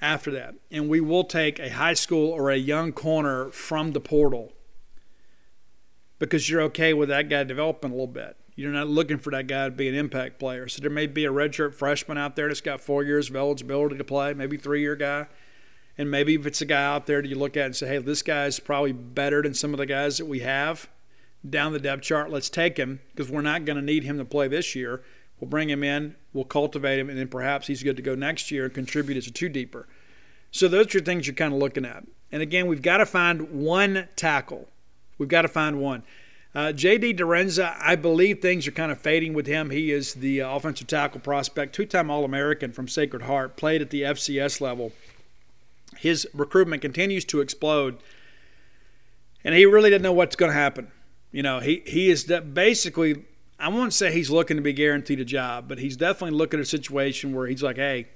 S1: after that. And we will take a high school or a young corner from the portal because you're okay with that guy developing a little bit. You're not looking for that guy to be an impact player. So there may be a redshirt freshman out there that's got four years of eligibility to play, maybe three year guy. And maybe if it's a guy out there that you look at and say, hey, this guy's probably better than some of the guys that we have down the depth chart, let's take him because we're not going to need him to play this year. We'll bring him in, we'll cultivate him, and then perhaps he's good to go next year and contribute as a two deeper. So those are things you're kind of looking at. And again, we've got to find one tackle. We've got to find one. Uh, J.D. DiRenzo, I believe things are kind of fading with him. He is the uh, offensive tackle prospect, two time All American from Sacred Heart, played at the FCS level. His recruitment continues to explode, and he really didn't know what's going to happen. You know, he, he is basically, I won't say he's looking to be guaranteed a job, but he's definitely looking at a situation where he's like, hey,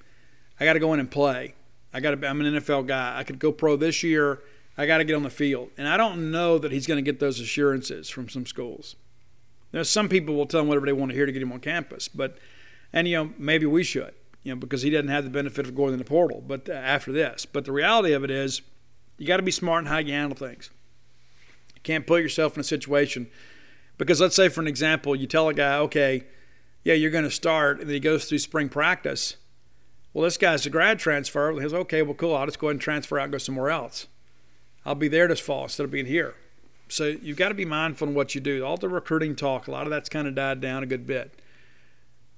S1: I got to go in and play. I got to, I'm an NFL guy. I could go pro this year I got to get on the field. And I don't know that he's going to get those assurances from some schools. Now, some people will tell him whatever they want to hear to get him on campus, but and you know maybe we should, you know, because he doesn't have the benefit of going in the portal. But uh, after this, but the reality of it is, you got to be smart in how you handle things. You can't put yourself in a situation because let's say for an example, you tell a guy, okay, yeah, you're going to start, and then he goes through spring practice. Well, this guy's a grad transfer. He says, okay, well, cool. I'll just go ahead and transfer out and go somewhere else. I'll be there this fall instead of being here. So you've got to be mindful in what you do. All the recruiting talk, a lot of that's kind of died down a good bit.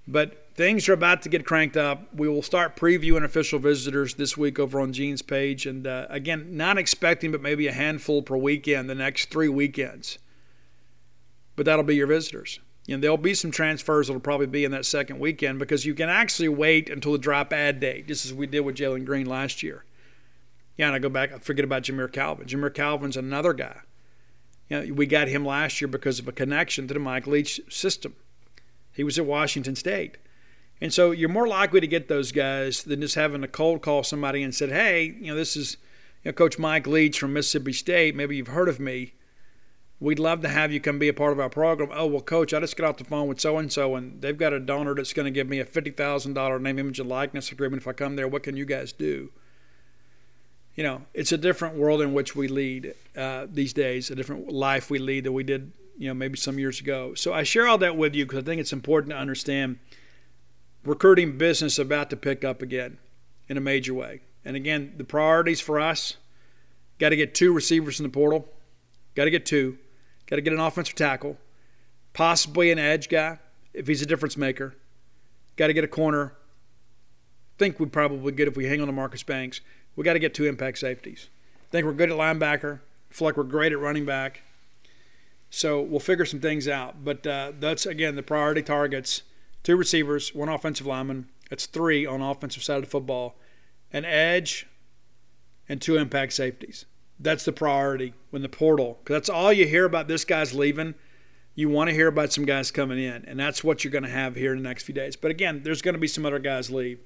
S1: But things are about to get cranked up. We will start previewing official visitors this week over on Gene's page. And uh, again, not expecting, but maybe a handful per weekend the next three weekends. But that'll be your visitors. And there'll be some transfers that'll probably be in that second weekend because you can actually wait until the drop ad date, just as we did with Jalen Green last year. Yeah, and I go back, I forget about Jamire Calvin. Jamire Calvin's another guy. You know, we got him last year because of a connection to the Mike Leach system. He was at Washington State. And so you're more likely to get those guys than just having to cold call somebody and said, hey, you know, this is you know, Coach Mike Leach from Mississippi State. Maybe you've heard of me. We'd love to have you come be a part of our program. Oh, well, Coach, I just got off the phone with so and so, and they've got a donor that's going to give me a $50,000 name, image, and likeness agreement if I come there. What can you guys do? you know, it's a different world in which we lead uh, these days, a different life we lead than we did, you know, maybe some years ago. So I share all that with you because I think it's important to understand recruiting business about to pick up again in a major way. And again, the priorities for us got to get two receivers in the portal, got to get two, got to get an offensive tackle, possibly an edge guy if he's a difference maker, got to get a corner. Think we'd probably get if we hang on to Marcus Banks we got to get two impact safeties. Think we're good at linebacker. Feel like we're great at running back. So we'll figure some things out. But uh, that's, again, the priority targets two receivers, one offensive lineman. That's three on offensive side of the football. An edge and two impact safeties. That's the priority when the portal, that's all you hear about this guy's leaving. You want to hear about some guys coming in, and that's what you're going to have here in the next few days. But again, there's going to be some other guys leave.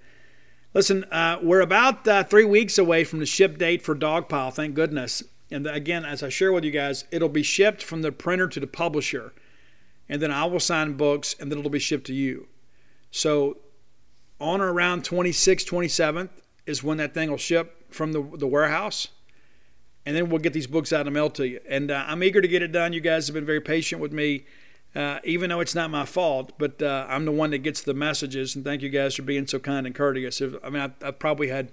S1: Listen, uh, we're about uh, three weeks away from the ship date for Dogpile, thank goodness. And again, as I share with you guys, it'll be shipped from the printer to the publisher. And then I will sign books, and then it'll be shipped to you. So on or around 26th, 27th is when that thing will ship from the, the warehouse. And then we'll get these books out and mail to you. And uh, I'm eager to get it done. You guys have been very patient with me uh, even though it's not my fault, but uh, I'm the one that gets the messages. And thank you guys for being so kind and courteous. I mean, I, have probably had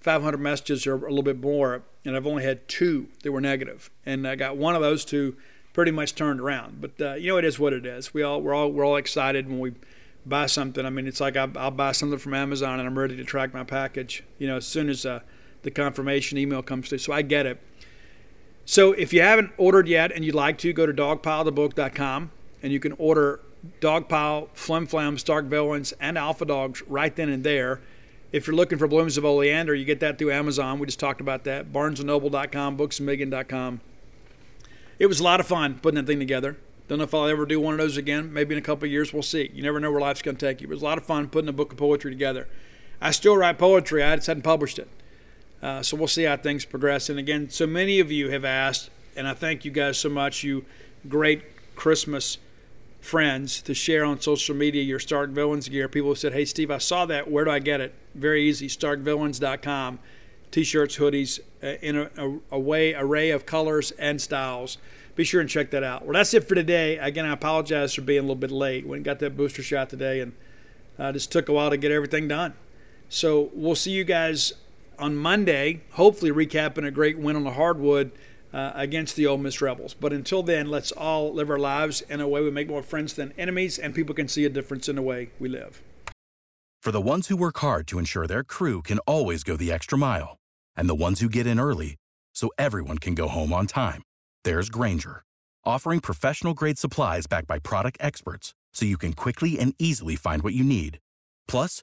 S1: 500 messages or a little bit more, and I've only had two that were negative. negative, and I got one of those two pretty much turned around. But uh, you know, it is what it is. We all we're all we're all excited when we buy something. I mean, it's like I, will buy something from Amazon and I'm ready to track my package. You know, as soon as uh, the confirmation email comes through. So I get it. So if you haven't ordered yet and you'd like to, go to dogpilethebook.com and you can order Dogpile, Flim Flam, Stark Villains, and Alpha Dogs right then and there. If you're looking for Blooms of Oleander, you get that through Amazon. We just talked about that. BarnesandNoble.com, BooksAndMillion.com. It was a lot of fun putting that thing together. Don't know if I'll ever do one of those again. Maybe in a couple of years, we'll see. You never know where life's going to take you. It was a lot of fun putting a book of poetry together. I still write poetry. I just hadn't published it. Uh, so we'll see how things progress. And again, so many of you have asked, and I thank you guys so much. You great Christmas friends to share on social media your Stark Villains gear. People have said, "Hey, Steve, I saw that. Where do I get it?" Very easy. StarkVillains.com. T-shirts, hoodies, uh, in a, a, a way array of colors and styles. Be sure and check that out. Well, that's it for today. Again, I apologize for being a little bit late. And got that booster shot today, and uh, just took a while to get everything done. So we'll see you guys on Monday. Hopefully, recapping a great win on the hardwood uh, against the Ole Miss Rebels. But until then, let's all live our lives in a way we make more friends than enemies, and people can see a difference in the way we live.
S3: For the ones who work hard to ensure their crew can always go the extra mile, and the ones who get in early so everyone can go home on time, there's Grainger, offering professional grade supplies backed by product experts so you can quickly and easily find what you need. Plus,